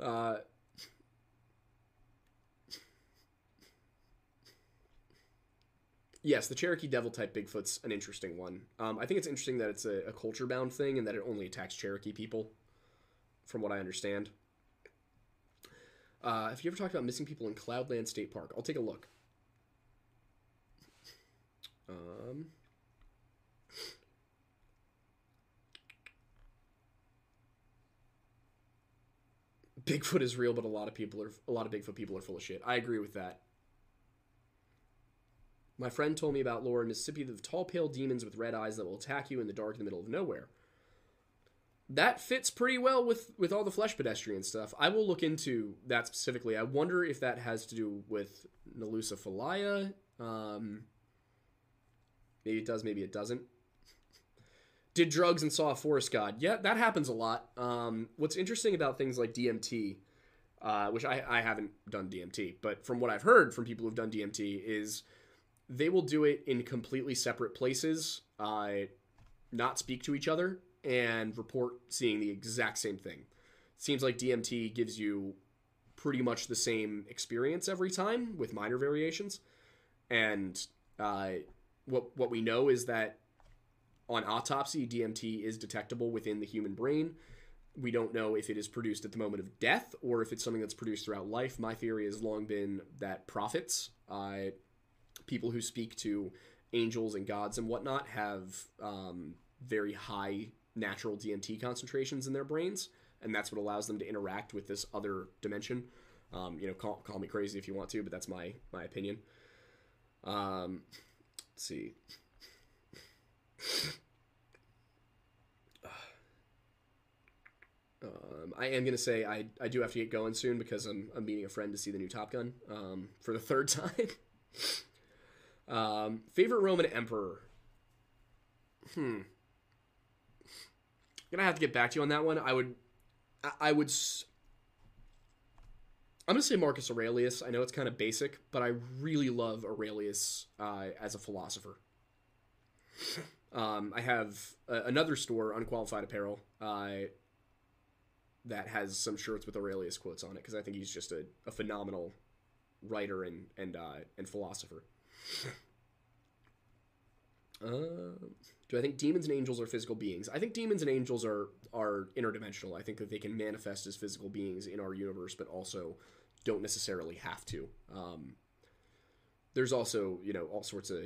Uh, yes, the Cherokee Devil type Bigfoot's an interesting one. Um, I think it's interesting that it's a, a culture bound thing and that it only attacks Cherokee people, from what I understand. Uh, have you ever talked about missing people in Cloudland State Park? I'll take a look. Um, Bigfoot is real, but a lot of people are a lot of Bigfoot people are full of shit. I agree with that. My friend told me about lore in Mississippi the tall, pale demons with red eyes that will attack you in the dark in the middle of nowhere. That fits pretty well with with all the flesh pedestrian stuff. I will look into that specifically. I wonder if that has to do with Nalusa Falaya. Um, maybe it does, maybe it doesn't. Did drugs and saw a forest god. Yeah, that happens a lot. Um, what's interesting about things like DMT, uh, which I, I haven't done DMT, but from what I've heard from people who've done DMT, is they will do it in completely separate places, uh, not speak to each other, and report seeing the exact same thing. Seems like DMT gives you pretty much the same experience every time with minor variations. And uh, what what we know is that on autopsy, DMT is detectable within the human brain. We don't know if it is produced at the moment of death or if it's something that's produced throughout life. My theory has long been that prophets, uh, people who speak to angels and gods and whatnot have um, very high natural DMT concentrations in their brains, and that's what allows them to interact with this other dimension. Um, you know, call, call me crazy if you want to, but that's my my opinion. Um, let's see. Um, I am gonna say I, I do have to get going soon because I'm, I'm meeting a friend to see the new Top Gun um, for the third time. Um, favorite Roman emperor. Hmm. gonna have to get back to you on that one. I would, I, I would. I'm gonna say Marcus Aurelius. I know it's kind of basic, but I really love Aurelius uh, as a philosopher. Um, I have a, another store, Unqualified Apparel, uh, that has some shirts with Aurelius quotes on it because I think he's just a, a phenomenal writer and and uh, and philosopher. Uh, do I think demons and angels are physical beings? I think demons and angels are are interdimensional. I think that they can manifest as physical beings in our universe, but also don't necessarily have to. Um, there's also you know all sorts of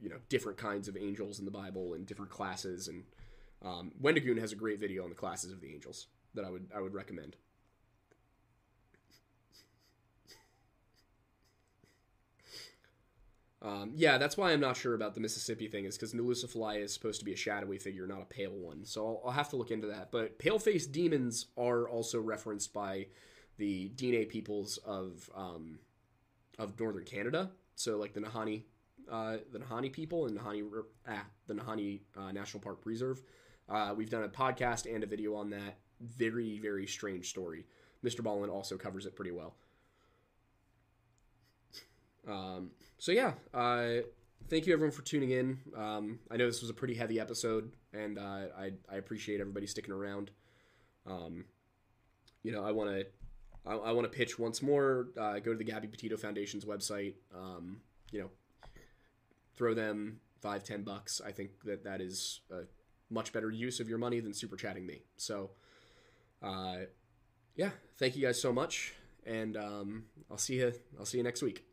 you know different kinds of angels in the Bible and different classes, and um, Wendigoon has a great video on the classes of the angels that I would I would recommend. Um, yeah, that's why I'm not sure about the Mississippi thing, is because Nalusa Falaya is supposed to be a shadowy figure, not a pale one. So I'll, I'll have to look into that. But pale faced demons are also referenced by the Diné peoples of um, of northern Canada. So like the Nahanni, uh, the Nahanni people and Nahanni, ah, the Nahanni uh, National Park Reserve. Uh, we've done a podcast and a video on that. Very very strange story. Mr. Ballen also covers it pretty well. Um, so yeah, uh, thank you everyone for tuning in. Um, I know this was a pretty heavy episode, and uh, I I appreciate everybody sticking around. Um, you know, I want to I, I want to pitch once more. Uh, go to the Gabby Petito Foundation's website. Um, you know, throw them five, ten bucks. I think that that is a much better use of your money than super chatting me. So, uh, yeah, thank you guys so much, and um, I'll see you. I'll see you next week.